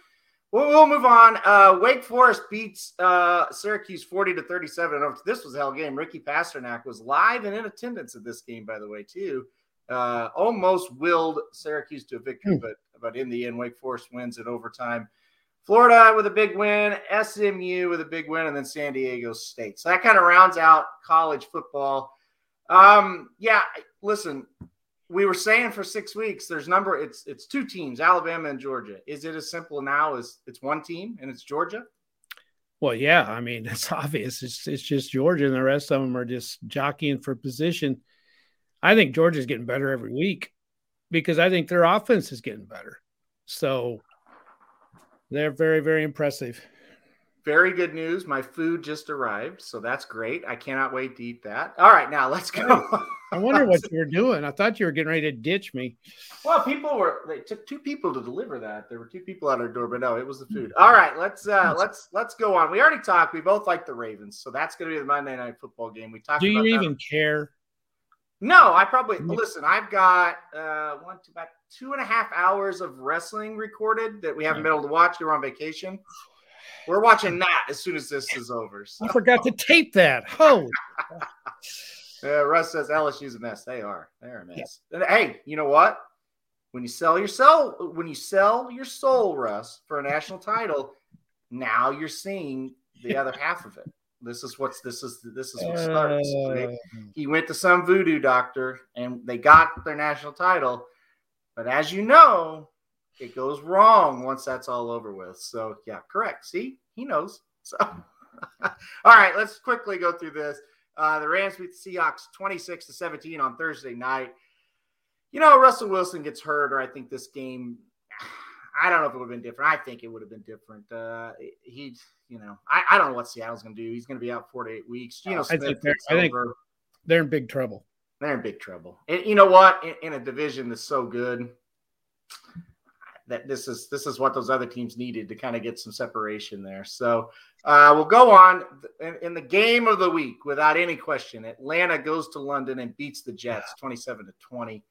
We'll, we'll move on. Uh, Wake Forest beats uh, Syracuse 40 to 37. This was a hell game. Ricky Pasternak was live and in attendance at this game, by the way, too. Uh, almost willed Syracuse to a victory, Hmm. but but in the end, Wake Forest wins in overtime Florida with a big win, SMU with a big win, and then San Diego State. So that kind of rounds out college football. Um, yeah, listen, we were saying for six weeks, there's number it's it's two teams, Alabama and Georgia. Is it as simple now as it's one team and it's Georgia? Well, yeah, I mean it's obvious. It's it's just Georgia, and the rest of them are just jockeying for position. I think Georgia's getting better every week because I think their offense is getting better. So they're very, very impressive. Very good news. My food just arrived, so that's great. I cannot wait to eat that. All right, now let's go. I wonder what you were doing. I thought you were getting ready to ditch me. Well, people were. They took two people to deliver that. There were two people at our door, but no, it was the food. All right, let's uh let's let's go on. We already talked. We both like the Ravens, so that's going to be the Monday night football game. We talked. Do you even that. care? No, I probably listen. I've got uh, one, two, about two and a half hours of wrestling recorded that we haven't been able to watch. We're on vacation. We're watching that as soon as this is over. So. I forgot to tape that. Oh, yeah, Russ says LSU's a mess. They are. They're a mess. And hey, you know what? When you sell your soul, when you sell your soul, Russ, for a national title, now you're seeing the other half of it. This is what's this is this is what starts. Uh, he went to some voodoo doctor and they got their national title. But as you know, it goes wrong once that's all over with. So, yeah, correct. See, he knows. So, all right, let's quickly go through this. Uh, the Rams beat the Seahawks 26 to 17 on Thursday night. You know, Russell Wilson gets hurt, or I think this game, I don't know if it would have been different. I think it would have been different. Uh, he, you know, I, I don't know what Seattle's going to do. He's going to be out four to eight weeks. You know, I think they're- I think- they're in big trouble. they're in big trouble. And you know what? In, in a division that's so good, that this is this is what those other teams needed to kind of get some separation there. So uh, we'll go on in, in the game of the week without any question. Atlanta goes to London and beats the Jets twenty-seven to twenty.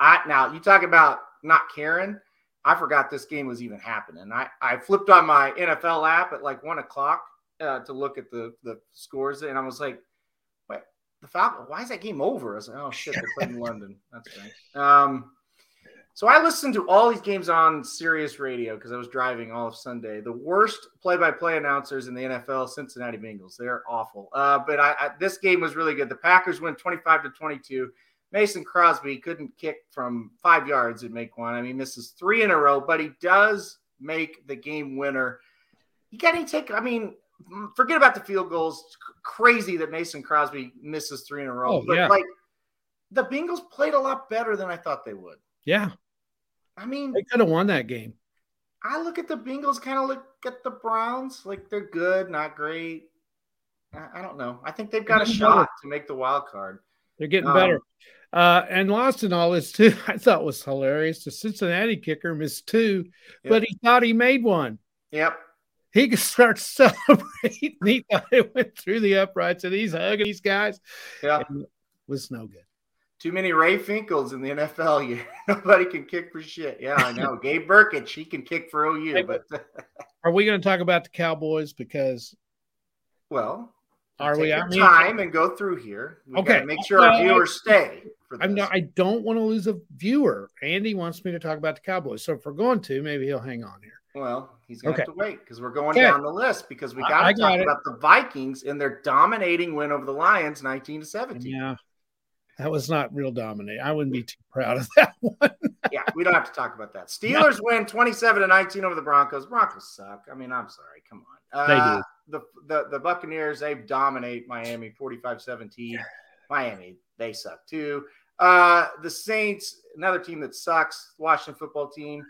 I now you talk about not caring. I forgot this game was even happening. I, I flipped on my NFL app at like one o'clock uh, to look at the the scores, and I was like, "Wait, the Falcons? Why is that game over?" I was like, "Oh shit, they played in London. That's right." Um, so I listened to all these games on Sirius Radio because I was driving all of Sunday. The worst play-by-play announcers in the NFL, Cincinnati Bengals. They're awful. Uh, but I, I, this game was really good. The Packers win twenty-five to twenty-two. Mason Crosby couldn't kick from five yards and make one. I mean, misses three in a row, but he does make the game winner. You got to take. I mean, forget about the field goals. It's crazy that Mason Crosby misses three in a row. Oh, but yeah. like, the Bengals played a lot better than I thought they would. Yeah, I mean, they could have won that game. I look at the Bengals, kind of look at the Browns, like they're good, not great. I, I don't know. I think they've got a shot better. to make the wild card. They're getting Um, better. Uh, and lost in all this too. I thought was hilarious. The Cincinnati kicker missed two, but he thought he made one. Yep. He could start celebrating. He thought it went through the uprights, and he's hugging these guys. Yeah. It was no good. Too many Ray Finkles in the NFL here. Nobody can kick for shit. Yeah, I know. Gabe Brkic, he can kick for OU, Hey, but Are we going to talk about the Cowboys? Because well, Are we? your time and go through here. We Okay. make sure our viewers stay. I'm not, I don't want to lose a viewer. Andy wants me to talk about the Cowboys, so if we're going to, maybe he'll hang on here. Well, he's gonna Okay. have to wait because we're going Okay. down the list because we got to talk it. about the Vikings and their dominating win over the Lions, 19 to 17. Yeah, that was not real dominating. I wouldn't be too proud of that one. yeah, we don't have to talk about that. Steelers win 27 to 19 over the Broncos. Broncos suck. I mean, I'm sorry. Come on. They Uh, The, the, the Buccaneers, they dominate Miami 45 17. Miami, they suck too. Uh, the Saints, another team that sucks, Washington football team,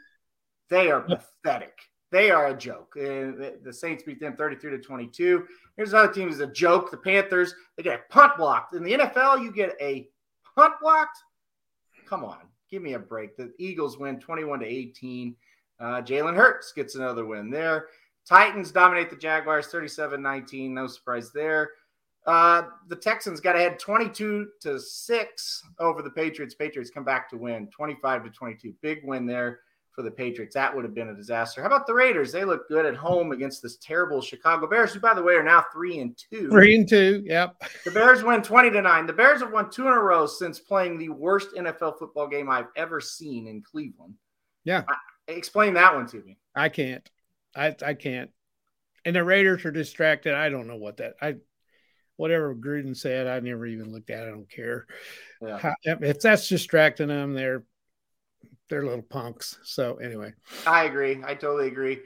they are pathetic. They are a joke. The, the Saints beat them 33 to 22. Here's another team that's a joke. The Panthers, they get a punt blocked. In the NFL, you get a punt blocked. Come on, give me a break. The Eagles win 21 to 18. Uh, Jalen Hurts gets another win there. Titans dominate the Jaguars 37 19. No surprise there. Uh, the Texans got ahead 22 to 6 over the Patriots. Patriots come back to win 25 to 22. Big win there for the Patriots. That would have been a disaster. How about the Raiders? They look good at home against this terrible Chicago Bears, who, by the way, are now 3 and 2. Three and two. Yep. The Bears win 20 to 9. The Bears have won two in a row since playing the worst NFL football game I've ever seen in Cleveland. Yeah. I- explain that one to me. I can't. I I can't. And the Raiders are distracted. I don't know what that I whatever Gruden said, I never even looked at. it. I don't care. Yeah. How- if that's distracting them, they're they're little punks. So anyway, I agree. I totally agree.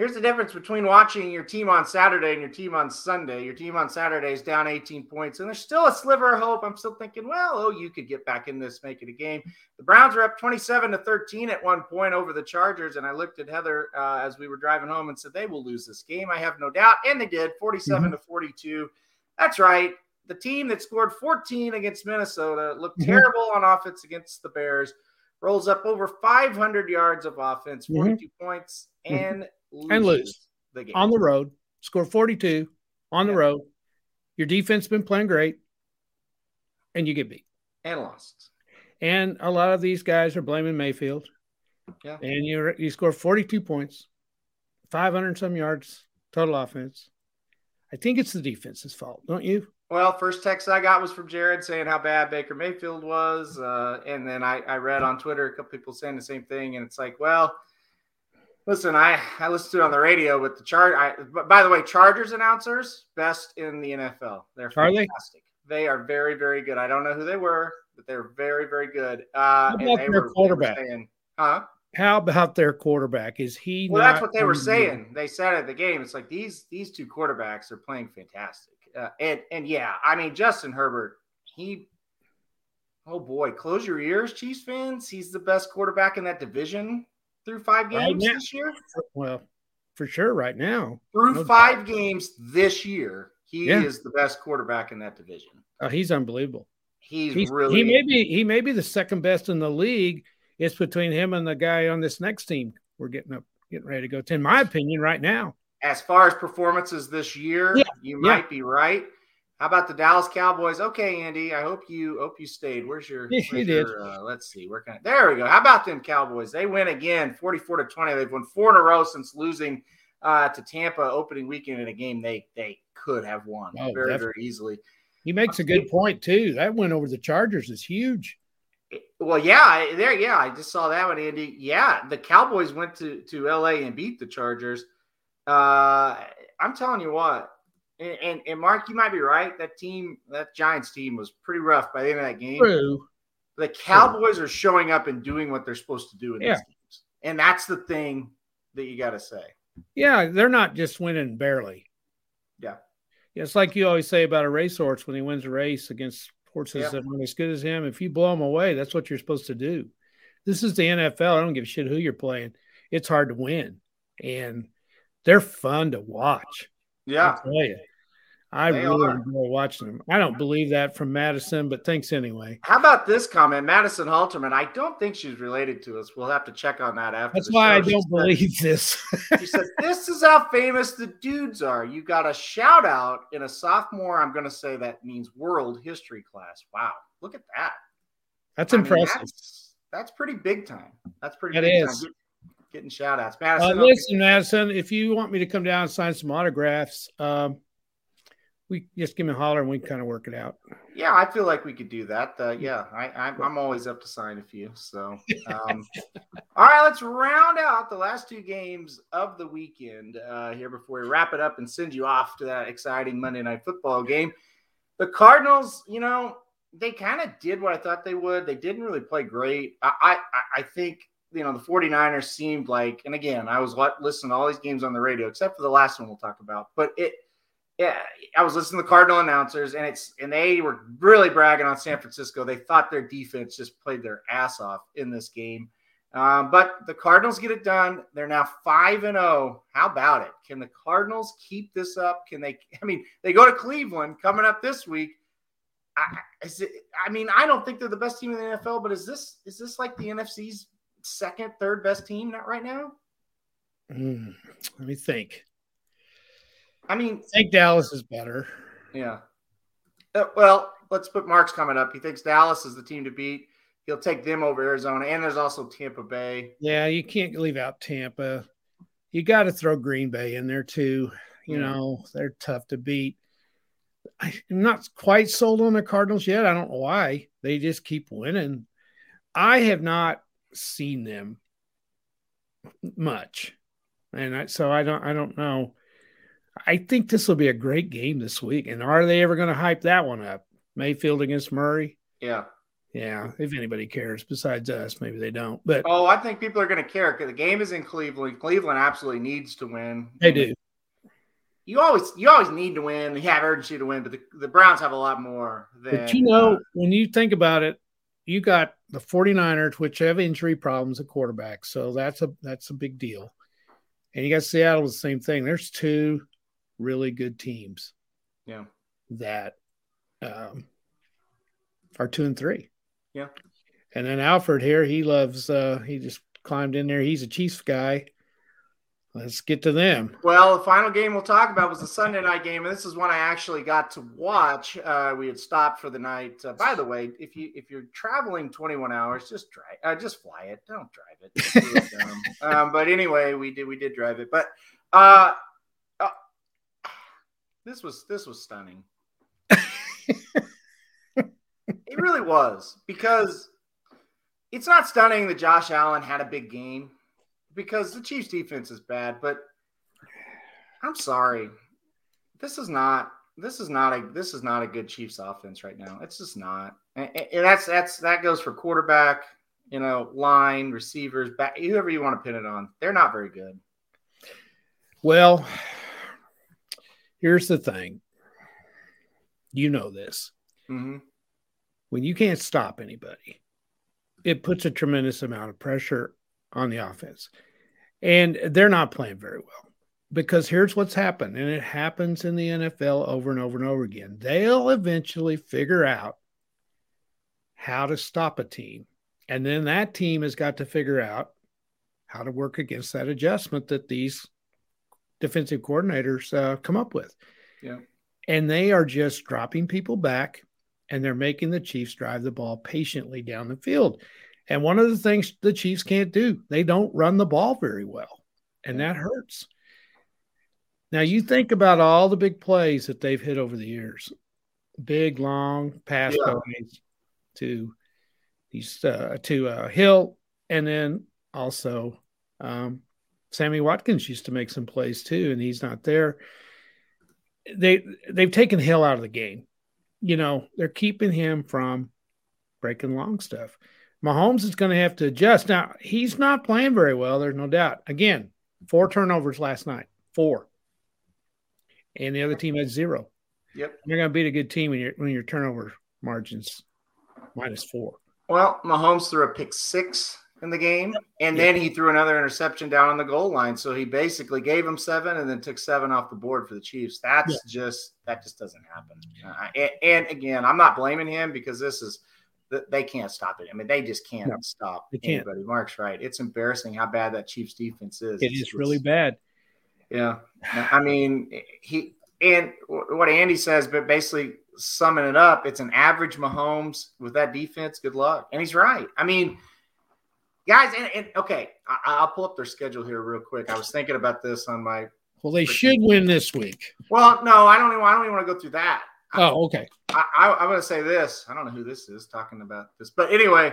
Here's the difference between watching your team on Saturday and your team on Sunday. Your team on Saturday is down 18 points, and there's still a sliver of hope. I'm still thinking, well, oh, you could get back in this, make it a game. The Browns are up 27 to 13 at one point over the Chargers, and I looked at Heather uh, as we were driving home and said they will lose this game. I have no doubt, and they did, 47 to 42. That's right. The team that scored 14 against Minnesota looked Mhm. terrible on offense against the Bears rolls up over 500 yards of offense, Mhm. 42 points, Mhm. and And lose. the game. on the road, score 42 on the Yeah. road. Your defense been playing great, and you get beat. and lost. And a lot of these guys are blaming Mayfield. Yeah. And you you score 42 points, 500 some yards total offense. I think it's the defense's fault, don't you? Well, first text I got was from Jared saying how bad Baker Mayfield was. Uh, and then I, I read on Twitter a couple people saying the same thing. And it's like, well, listen, I, I listened to it on the radio with the chart. I, but by the way, Chargers announcers, best in the NFL. They're they? fantastic. They are very, very good. I don't know who they were, but they're very, very good. Uh, How and about they their were, quarterback? saying, huh? How about their quarterback? Is he Well, that's what they were saying. They said at the game, it's like these these two quarterbacks are playing fantastic. Uh, and and yeah, I mean Justin Herbert, he, oh boy, close your ears, Chiefs fans. He's the best quarterback in that division through five games now. this year. Well, for sure, right now. Through No five games this year, he Yeah. is the best quarterback in that division. Uh, he's unbelievable. He's, He's, really he may be he may be the second best in the league. It's between him and the guy on this next team. We're getting up, getting ready to go to. In my opinion, right now. as far as performances this year, Yeah, you yeah. might be right. How about the Dallas Cowboys? Okay, Andy, I hope you hope you stayed. Where's your? Yeah, he where's did. your, Uh, let's see. Where can I, there we go. How about them Cowboys? They win again, forty-four to twenty. They've won four in a row since losing uh, to Tampa opening weekend in a game they they could have won Oh, very definitely. very easily. He makes a good point too. That win over the Chargers is huge. Well, yeah, there, yeah, I just saw that one, Andy. Yeah, the Cowboys went to to LA and beat the Chargers. Uh, I'm telling you what, and, and and Mark, you might be right. That team, that Giants team, was pretty rough by the end of that game. True. The Cowboys are showing up and doing what they're supposed to do in Yeah. these games, and that's the thing that you got to say. Yeah, they're not just winning barely. Yeah. Yeah, It's like you always say about a racehorse when he wins a race against horses Yeah. that aren't as good as him. If you blow them away, that's what you're supposed to do. This is the NFL. I don't give a shit who you're playing. It's hard to win, and they're fun to watch. Yeah, I tell you, I They really are. enjoy watching them. I don't believe that from Madison, but thanks anyway. How about this comment, Madison Halterman? I don't think she's related to us. We'll have to check on that after. That's why I. She don't said- believe this. She said, This is how famous the dudes are. You got a shout out in a sophomore, I'm going to say that means world history class. Wow. Look at that. That's I mean, impressive. that's, that's pretty big time. That's pretty That is. time. Getting shout outs. Uh, Madison, okay. listen, Madison, if you want me to come down and sign some autographs, um, we just give me a holler and we kind of work it out. yeah, I feel like we could do that. Uh, yeah, I, I'm, I'm always up to sign a few. So, um, all right, let's round out the last two games of the weekend uh, here before we wrap it up and send you off to that exciting Monday night football game. The Cardinals, you know, they kind of did what I thought they would. They didn't really play great. I, I, I think, you know, the 49ers seemed like, and again, I was listening to all these games on the radio, except for the last one we'll talk about, but it, yeah, I was listening to the Cardinal announcers, and it's and they were really bragging on San Francisco. They thought their defense just played their ass off in this game, um, but the Cardinals get it done. They're now five and zero. How about it? Can the Cardinals keep this up? Can they? I mean, they go to Cleveland coming up this week. I, it, I mean, I don't think they're the best team in the NFL, but is this is this like the NFC's second, third best team not right now? Mm, let me think. I mean, I think Dallas is better. Yeah. Uh, well, let's put Mark's coming up. He thinks Dallas is the team to beat. He'll take them over Arizona, and there's also Tampa Bay. Yeah, you can't leave out Tampa. You got to throw Green Bay in there too. You know, they're tough to beat. I'm not quite sold on the Cardinals yet. I don't know why. They just keep winning. I have not seen them much. and I, so I don't I don't know. I think this will be a great game this week. And are they ever going to hype that one up? Mayfield against Murray? Yeah. Yeah, if anybody cares besides us, maybe they don't. But oh, I think people are going to care because the game is in Cleveland. Cleveland absolutely needs to win. They do. You always you always need to win. You have urgency to win, but the, the Browns have a lot more. Than, but you know, uh, when you think about it, you got the 49ers, which have injury problems at quarterback, so that's a that's a big deal. And you got Seattle, the same thing. There's two really good teams. Yeah. That um, are two and three. Yeah. And then Alfred here, he loves uh he just climbed in there. He's a Chiefs guy. Let's get to them. Well, the final game we'll talk about was the Sunday night game, and this is one I actually got to watch. Uh, we had stopped for the night. Uh, by the way, if you if you're traveling 21 hours, just drive, uh, just fly it. Don't drive it. Um, but anyway, we did we did drive it. But uh this was this was stunning. it really was because it's not stunning that Josh Allen had a big game because the Chiefs defense is bad, but I'm sorry. This is not this is not a this is not a good Chiefs offense right now. It's just not. And, and that's that's that goes for quarterback, you know, line, receivers, back whoever you want to pin it on. They're not very good. Well, here's the thing. You know this. Mm-hmm. When you can't stop anybody, it puts a tremendous amount of pressure on the offense. And they're not playing very well because here's what's happened, and it happens in the NFL over and over and over again. They'll eventually figure out how to stop a team. And then that team has got to figure out how to work against that adjustment that these defensive coordinators uh, come up with. Yeah. And they are just dropping people back and they're making the Chiefs drive the ball patiently down the field. And one of the things the Chiefs can't do, they don't run the ball very well, and that hurts. Now you think about all the big plays that they've hit over the years, big long pass yeah. plays to these uh, to uh, Hill, and then also um, Sammy Watkins used to make some plays too, and he's not there. They they've taken Hill out of the game. You know they're keeping him from breaking long stuff. Mahomes is going to have to adjust. Now, he's not playing very well, there's no doubt. Again, four turnovers last night, four. And the other team had zero. Yep. You're going to beat a good team when, you when your turnover margins minus four. Well, Mahomes threw a pick six in the game, and then he threw another interception down on the goal line. So he basically gave him seven and then took seven off the board for the Chiefs. That's yeah. just that just doesn't happen. Uh, and, and, again, I'm not blaming him because this is they can't stop it. I mean, they just can't no, stop can't. anybody. Mark's right. It's embarrassing how bad that Chiefs defense is. It it's, really bad. Yeah, I mean, he and what Andy says, but basically summing it up, it's an average Mahomes with that defense. Good luck, and he's right. I mean, guys, and, and okay, I, will pull up their schedule here real quick. I was thinking about this on my. Well, they should win this week. Well, no, I don't even. I don't even want to go through that. Oh, okay. I, I, am going to say this. I don't know who this is talking about this, but anyway,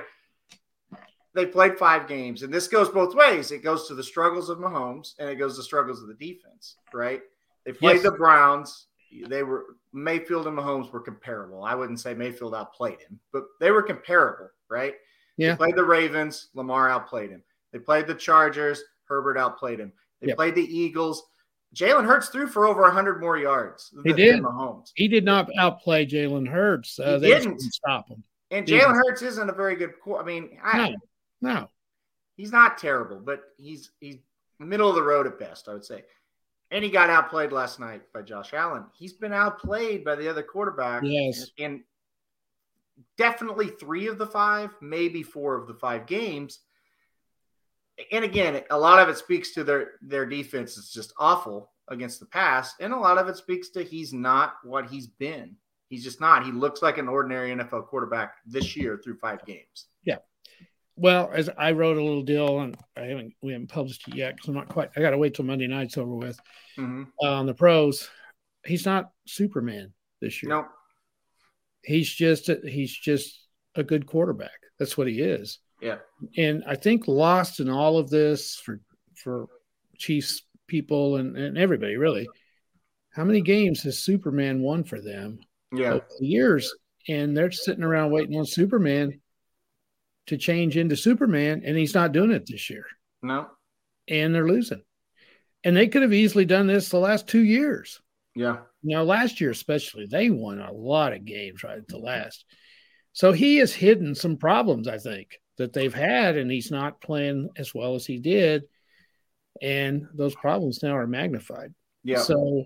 they played five games, and this goes both ways. It goes to the struggles of Mahomes, and it goes to the struggles of the defense. Right? They played yes. the Browns. They were Mayfield and Mahomes were comparable. I wouldn't say Mayfield outplayed him, but they were comparable. Right? Yeah. They played the Ravens. Lamar outplayed him. They played the Chargers. Herbert outplayed him. They yep. played the Eagles. Jalen Hurts threw for over 100 more yards. He did. Mahomes. He did not outplay Jalen Hurts. Uh, he didn't stop him. And Jalen Hurts isn't a very good. I mean, I, no, no, he's not terrible, but he's he's middle of the road at best, I would say. And he got outplayed last night by Josh Allen. He's been outplayed by the other quarterback. Yes, and, and definitely three of the five, maybe four of the five games and again, a lot of it speaks to their their defense is just awful against the pass, and a lot of it speaks to he's not what he's been. He's just not. He looks like an ordinary NFL quarterback this year through five games. Yeah. Well, as I wrote a little deal, and I haven't we haven't published it yet because I'm not quite. I got to wait till Monday night's over with mm-hmm. uh, on the pros. He's not Superman this year. No, nope. He's just a, he's just a good quarterback. That's what he is. Yeah. And I think lost in all of this for for Chiefs people and, and everybody really, how many games has Superman won for them Yeah. over the years? And they're sitting around waiting on Superman to change into Superman, and he's not doing it this year. No. And they're losing. And they could have easily done this the last two years. Yeah. Now, last year, especially, they won a lot of games right at the last. So he has hidden some problems, I think, that they've had, and he's not playing as well as he did. And those problems now are magnified. Yeah. So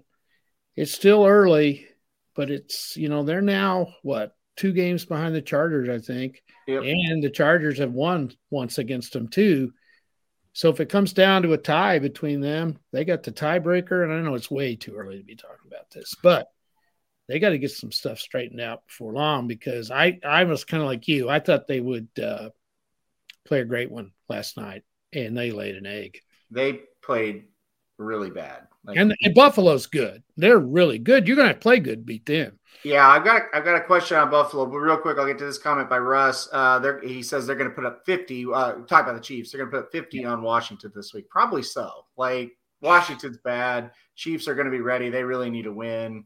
it's still early, but it's, you know, they're now what, two games behind the Chargers, I think. Yep. And the Chargers have won once against them, too. So if it comes down to a tie between them, they got the tiebreaker. And I know it's way too early to be talking about this, but they got to get some stuff straightened out before long because I, I was kind of like you. I thought they would uh, play a great one last night, and they laid an egg. They played really bad. Like, And, and Buffalo's good. They're really good. You're to play good, beat them. yeah, I've got I've got a question on Buffalo, but real quick, I'll get to this comment by Russ. Uh, they're, he says they're to put up 50. Uh, talk about the Chiefs. They're to put up 50 on Washington this week. Probably so. Like Washington's bad. Chiefs are to be ready. They really need to win.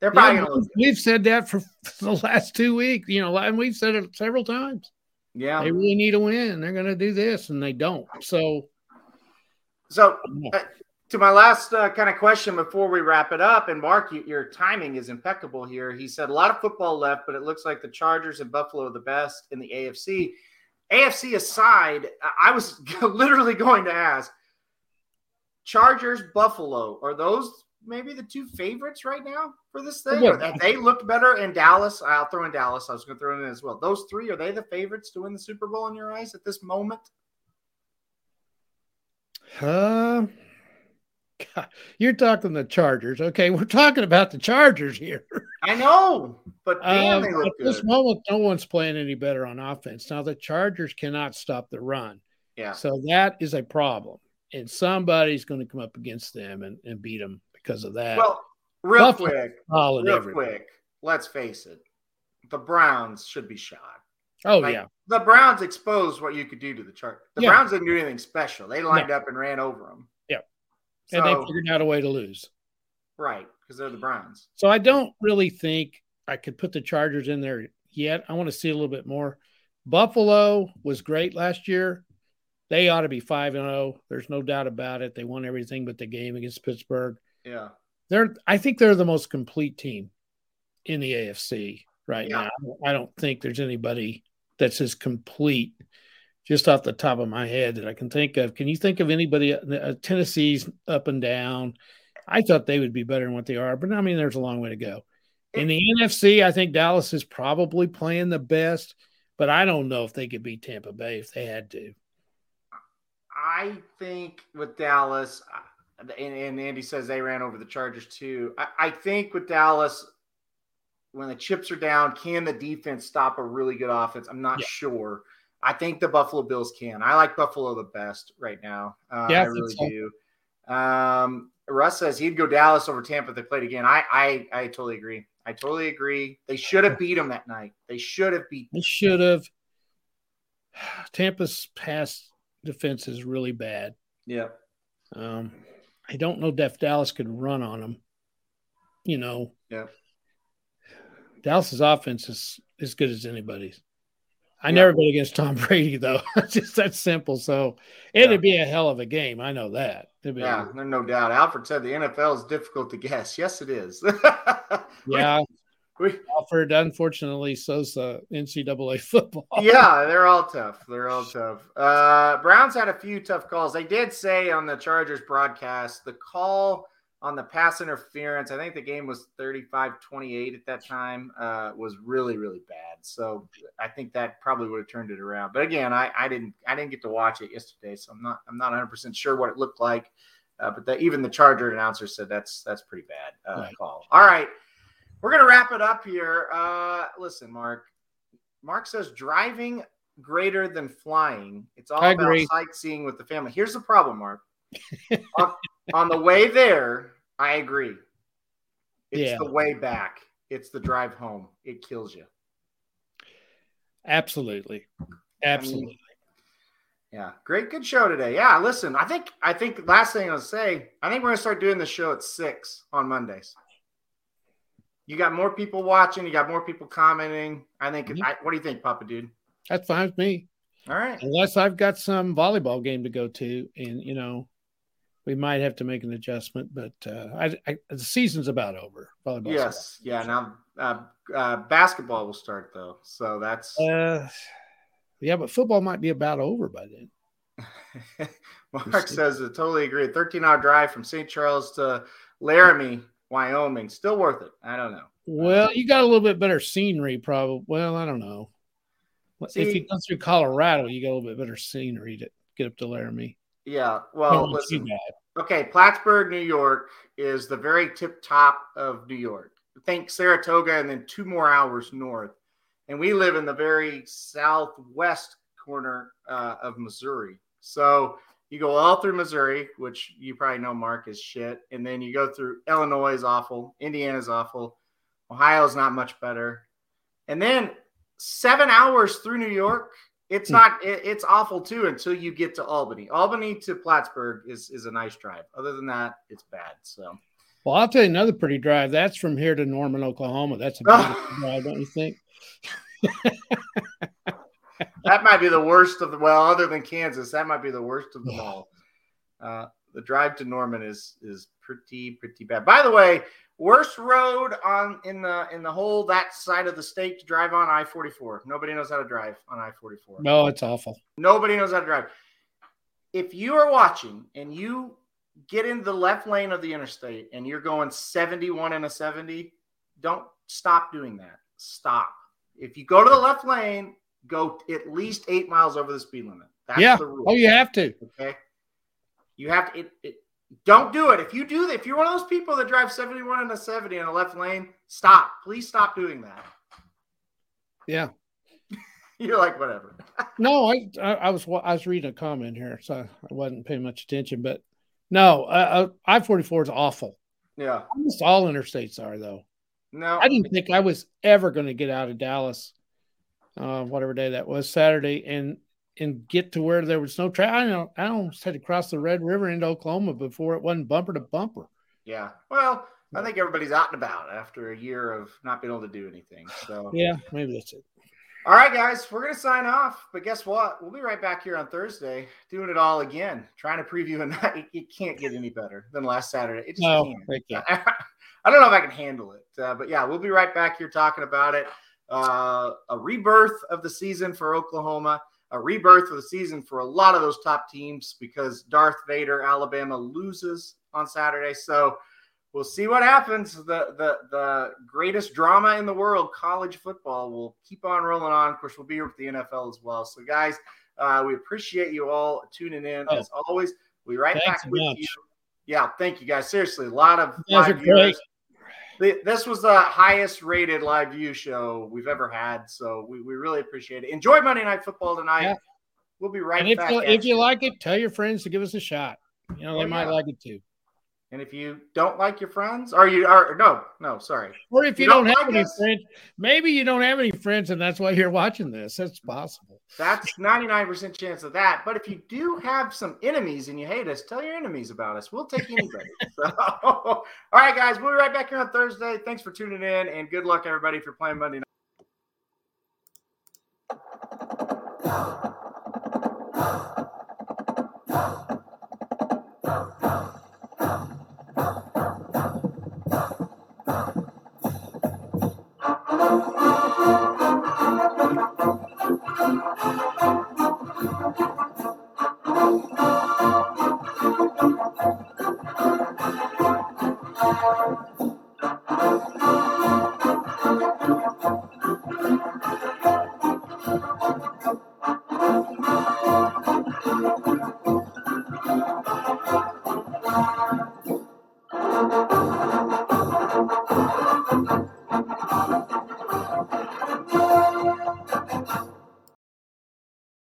They're probably Yeah, we've said that for the last two weeks, you know, and we've said it several times. Yeah. They really need to win. They're to do this, and they don't. So, So to my last uh, kind of question before we wrap it up, and Mark, you, your timing is impeccable here. He said a lot of football left, but it looks like the Chargers and Buffalo are the best in the AFC. AFC aside, I- I was literally going to ask Chargers, Buffalo, are those maybe the two favorites right now for this thing? Yeah. Or have they looked better in Dallas? I'll throw in Dallas. I was going to throw in as well. Those three, are they the favorites to win the Super Bowl in your eyes at this moment? uh, God, you're talking the Chargers. Okay, we're talking about the Chargers here. I know, but damn, Um, they look at this moment, no one's playing any better on offense. Now, the Chargers cannot stop the run. Yeah. So that is a problem. And somebody's going to come up against them and, and beat them because of that. Well, real Buffalo- quick, real everybody. quick. Let's face it. The Browns should be shot. Oh, Like, yeah. The Browns exposed what you could do to the chart. The Yeah. Browns didn't do anything special. They lined up and ran over them. So, And they figured out a way to lose. right, because they're the Browns. So I don't really think I could put the Chargers in there yet. I want to see a little bit more. Buffalo was great last year. They ought to be 5 and 0. There's no doubt about it. They won everything but the game against Pittsburgh. Yeah. They're I think they're the most complete team in the AFC right Yeah. now. I don't think there's anybody that's as complete just off the top of my head that I can think of. Can you think of anybody uh, Tennessee's up and down? I thought they would be better than what they are, but I mean there's a long way to go. In the NFC, I think Dallas is probably playing the best, but I don't know if they could beat Tampa Bay if they had to. I think with Dallas, uh, and, and Andy says they ran over the Chargers too. I, I think with Dallas, when the chips are down, can the defense stop a really good offense? I'm not Yeah. sure. I think the Buffalo Bills can. I like Buffalo the best right now. Uh, Yeah, I I really so. do. Um, Russ says he'd go Dallas over Tampa if they played again. I, I, I totally agree. I totally agree. They should have beat them that night. They should have beat. They should have. Tampa's pass defense is really bad. Yeah. Um, I don't know if Dallas could run on them. You know, Yeah. Dallas's offense is as good as anybody's. I Yeah. never bet against Tom Brady though. It's just that simple. So it'd Yeah. be a hell of a game. I know that. Yeah, there's no doubt. Alfred said the NFL is difficult to guess. Yes, it is. yeah. We- Alfred, unfortunately, so's the NCAA football. yeah, they're all tough. They're all tough. Uh, Browns had a few tough calls. They did say on the Chargers broadcast the call on the pass interference. I think the game was 35 28 at that time, uh, was really, really bad. So I think that probably would have turned it around. But again, I, I didn't I didn't get to watch it yesterday, so I'm not I'm not 100 percent sure what it looked like. Uh, but that even the Charger announcer said that's that's pretty bad uh, Right. call. All right, we're gonna wrap it up here. Uh, listen, Mark. Mark says driving greater than flying. It's all I about agree. sightseeing with the family. Here's the problem, Mark. on the way there, I agree. It's Yeah. the way back. It's the drive home. It kills you. Absolutely. Absolutely. Yeah, great, good show today. Yeah, listen, I think I think last thing I'll say, I think we're gonna start doing the show at six on Mondays. You got more people watching, you got more people commenting. I think. Mhm. I, what do you think, Papa Dude? That's fine with me. All right. Unless I've got some volleyball game to go to, and you know, we might have to make an adjustment. But uh, I, I, the season's about over. Volleyball. Yes. Yeah. Now, uh, uh, basketball will start though, so that's. Uh, yeah, but football might be about over by then. Mark says, I totally agree. 13 hour drive from St. Charles to Laramie, Wyoming. Still worth it. I don't know. Well, you got a little bit better scenery, probably. Well, I don't know. if you go through Colorado, you got a little bit better scenery to get up to Laramie. Yeah. Well, listen. Okay. Plattsburgh, New York is the very tip top of New York. Think Saratoga and then two more hours north. And we live in the very southwest corner uh, of Missouri. So you go all through Missouri, which you probably know, Mark, is shit. And then you go through Illinois is awful. Indiana's awful. Ohio's not much better. And then seven hours through New York, it's Hmm. not it- it's awful too until you get to Albany. Albany to Plattsburgh is is a nice drive. Other than that, it's bad. So Well, I'll tell you another pretty drive. That's from here to Norman, Oklahoma. That's a drive, don't you think? that might be the worst of the well, other than Kansas, that might be the worst of them all. Uh, the drive to Norman is is pretty pretty bad. By the way, worst road on in the in the whole that side of the state to drive on I forty four. Nobody knows how to drive on I forty four. No, it's awful. Nobody knows how to drive. If you are watching and you get in the left lane of the interstate and you're going 71 and a 70, don't stop doing that. Stop. If you go to the left lane, go at least eight miles over the speed limit. That's yeah. the rule. Oh, you have to. Okay. You have to, it, it, don't do it. If you do that, if you're one of those people that drive 71 and a 70 in the left lane, stop. Please stop doing that. Yeah. You're like, whatever. No, I, I, I was I was reading a comment here, so I wasn't paying much attention. But no, uh, I forty four is awful. Yeah. Almost all interstates are though. No. I didn't think I was ever going to get out of Dallas, uh, whatever day that was, Saturday, and and get to where there was no traffic. I know I almost had to cross the Red River into Oklahoma before it wasn't bumper to bumper. Yeah. Well, I think everybody's out and about after a year of not being able to do anything. So, Yeah, maybe that's it. all right, guys, we're going to sign off. But guess what? We'll be right back here on Thursday doing it all again, trying to preview a night. It, can't get any better than last Saturday. It just No, can't. I don't know if I can handle it. Uh, but yeah, we'll be right back here talking about it. Uh, a rebirth of the season for Oklahoma, a rebirth of the season for a lot of those top teams because Darth Vader, Alabama, loses on Saturday. So we'll see what happens. The the the greatest drama in the world, college football, will keep on rolling on. Of course, we'll be here with the NFL as well. So guys, uh, we appreciate you all tuning in Oh. as always. We right Thanks back with much. you. Yeah, thank you guys. Seriously, a lot of You guys are great. This was the highest rated live view show we've ever had. So we, we really appreciate it. Enjoy Monday Night Football tonight. Yeah. We'll be right And if back. you, if you like it, tell your friends to give us a shot. You know, they Oh, might yeah. like it too. And if you don't like your friends, or you are no, no, sorry. Or if You you, don't, don't have like any us? friends, maybe you don't have any friends, and that's why you're watching this. That's possible. That's 99% chance of that. But if you do have some enemies and you hate us, tell your enemies about us. We'll take anybody. so, all right, guys, we'll be right back here on Thursday. Thanks for tuning in, and good luck, everybody, if you're playing Monday night.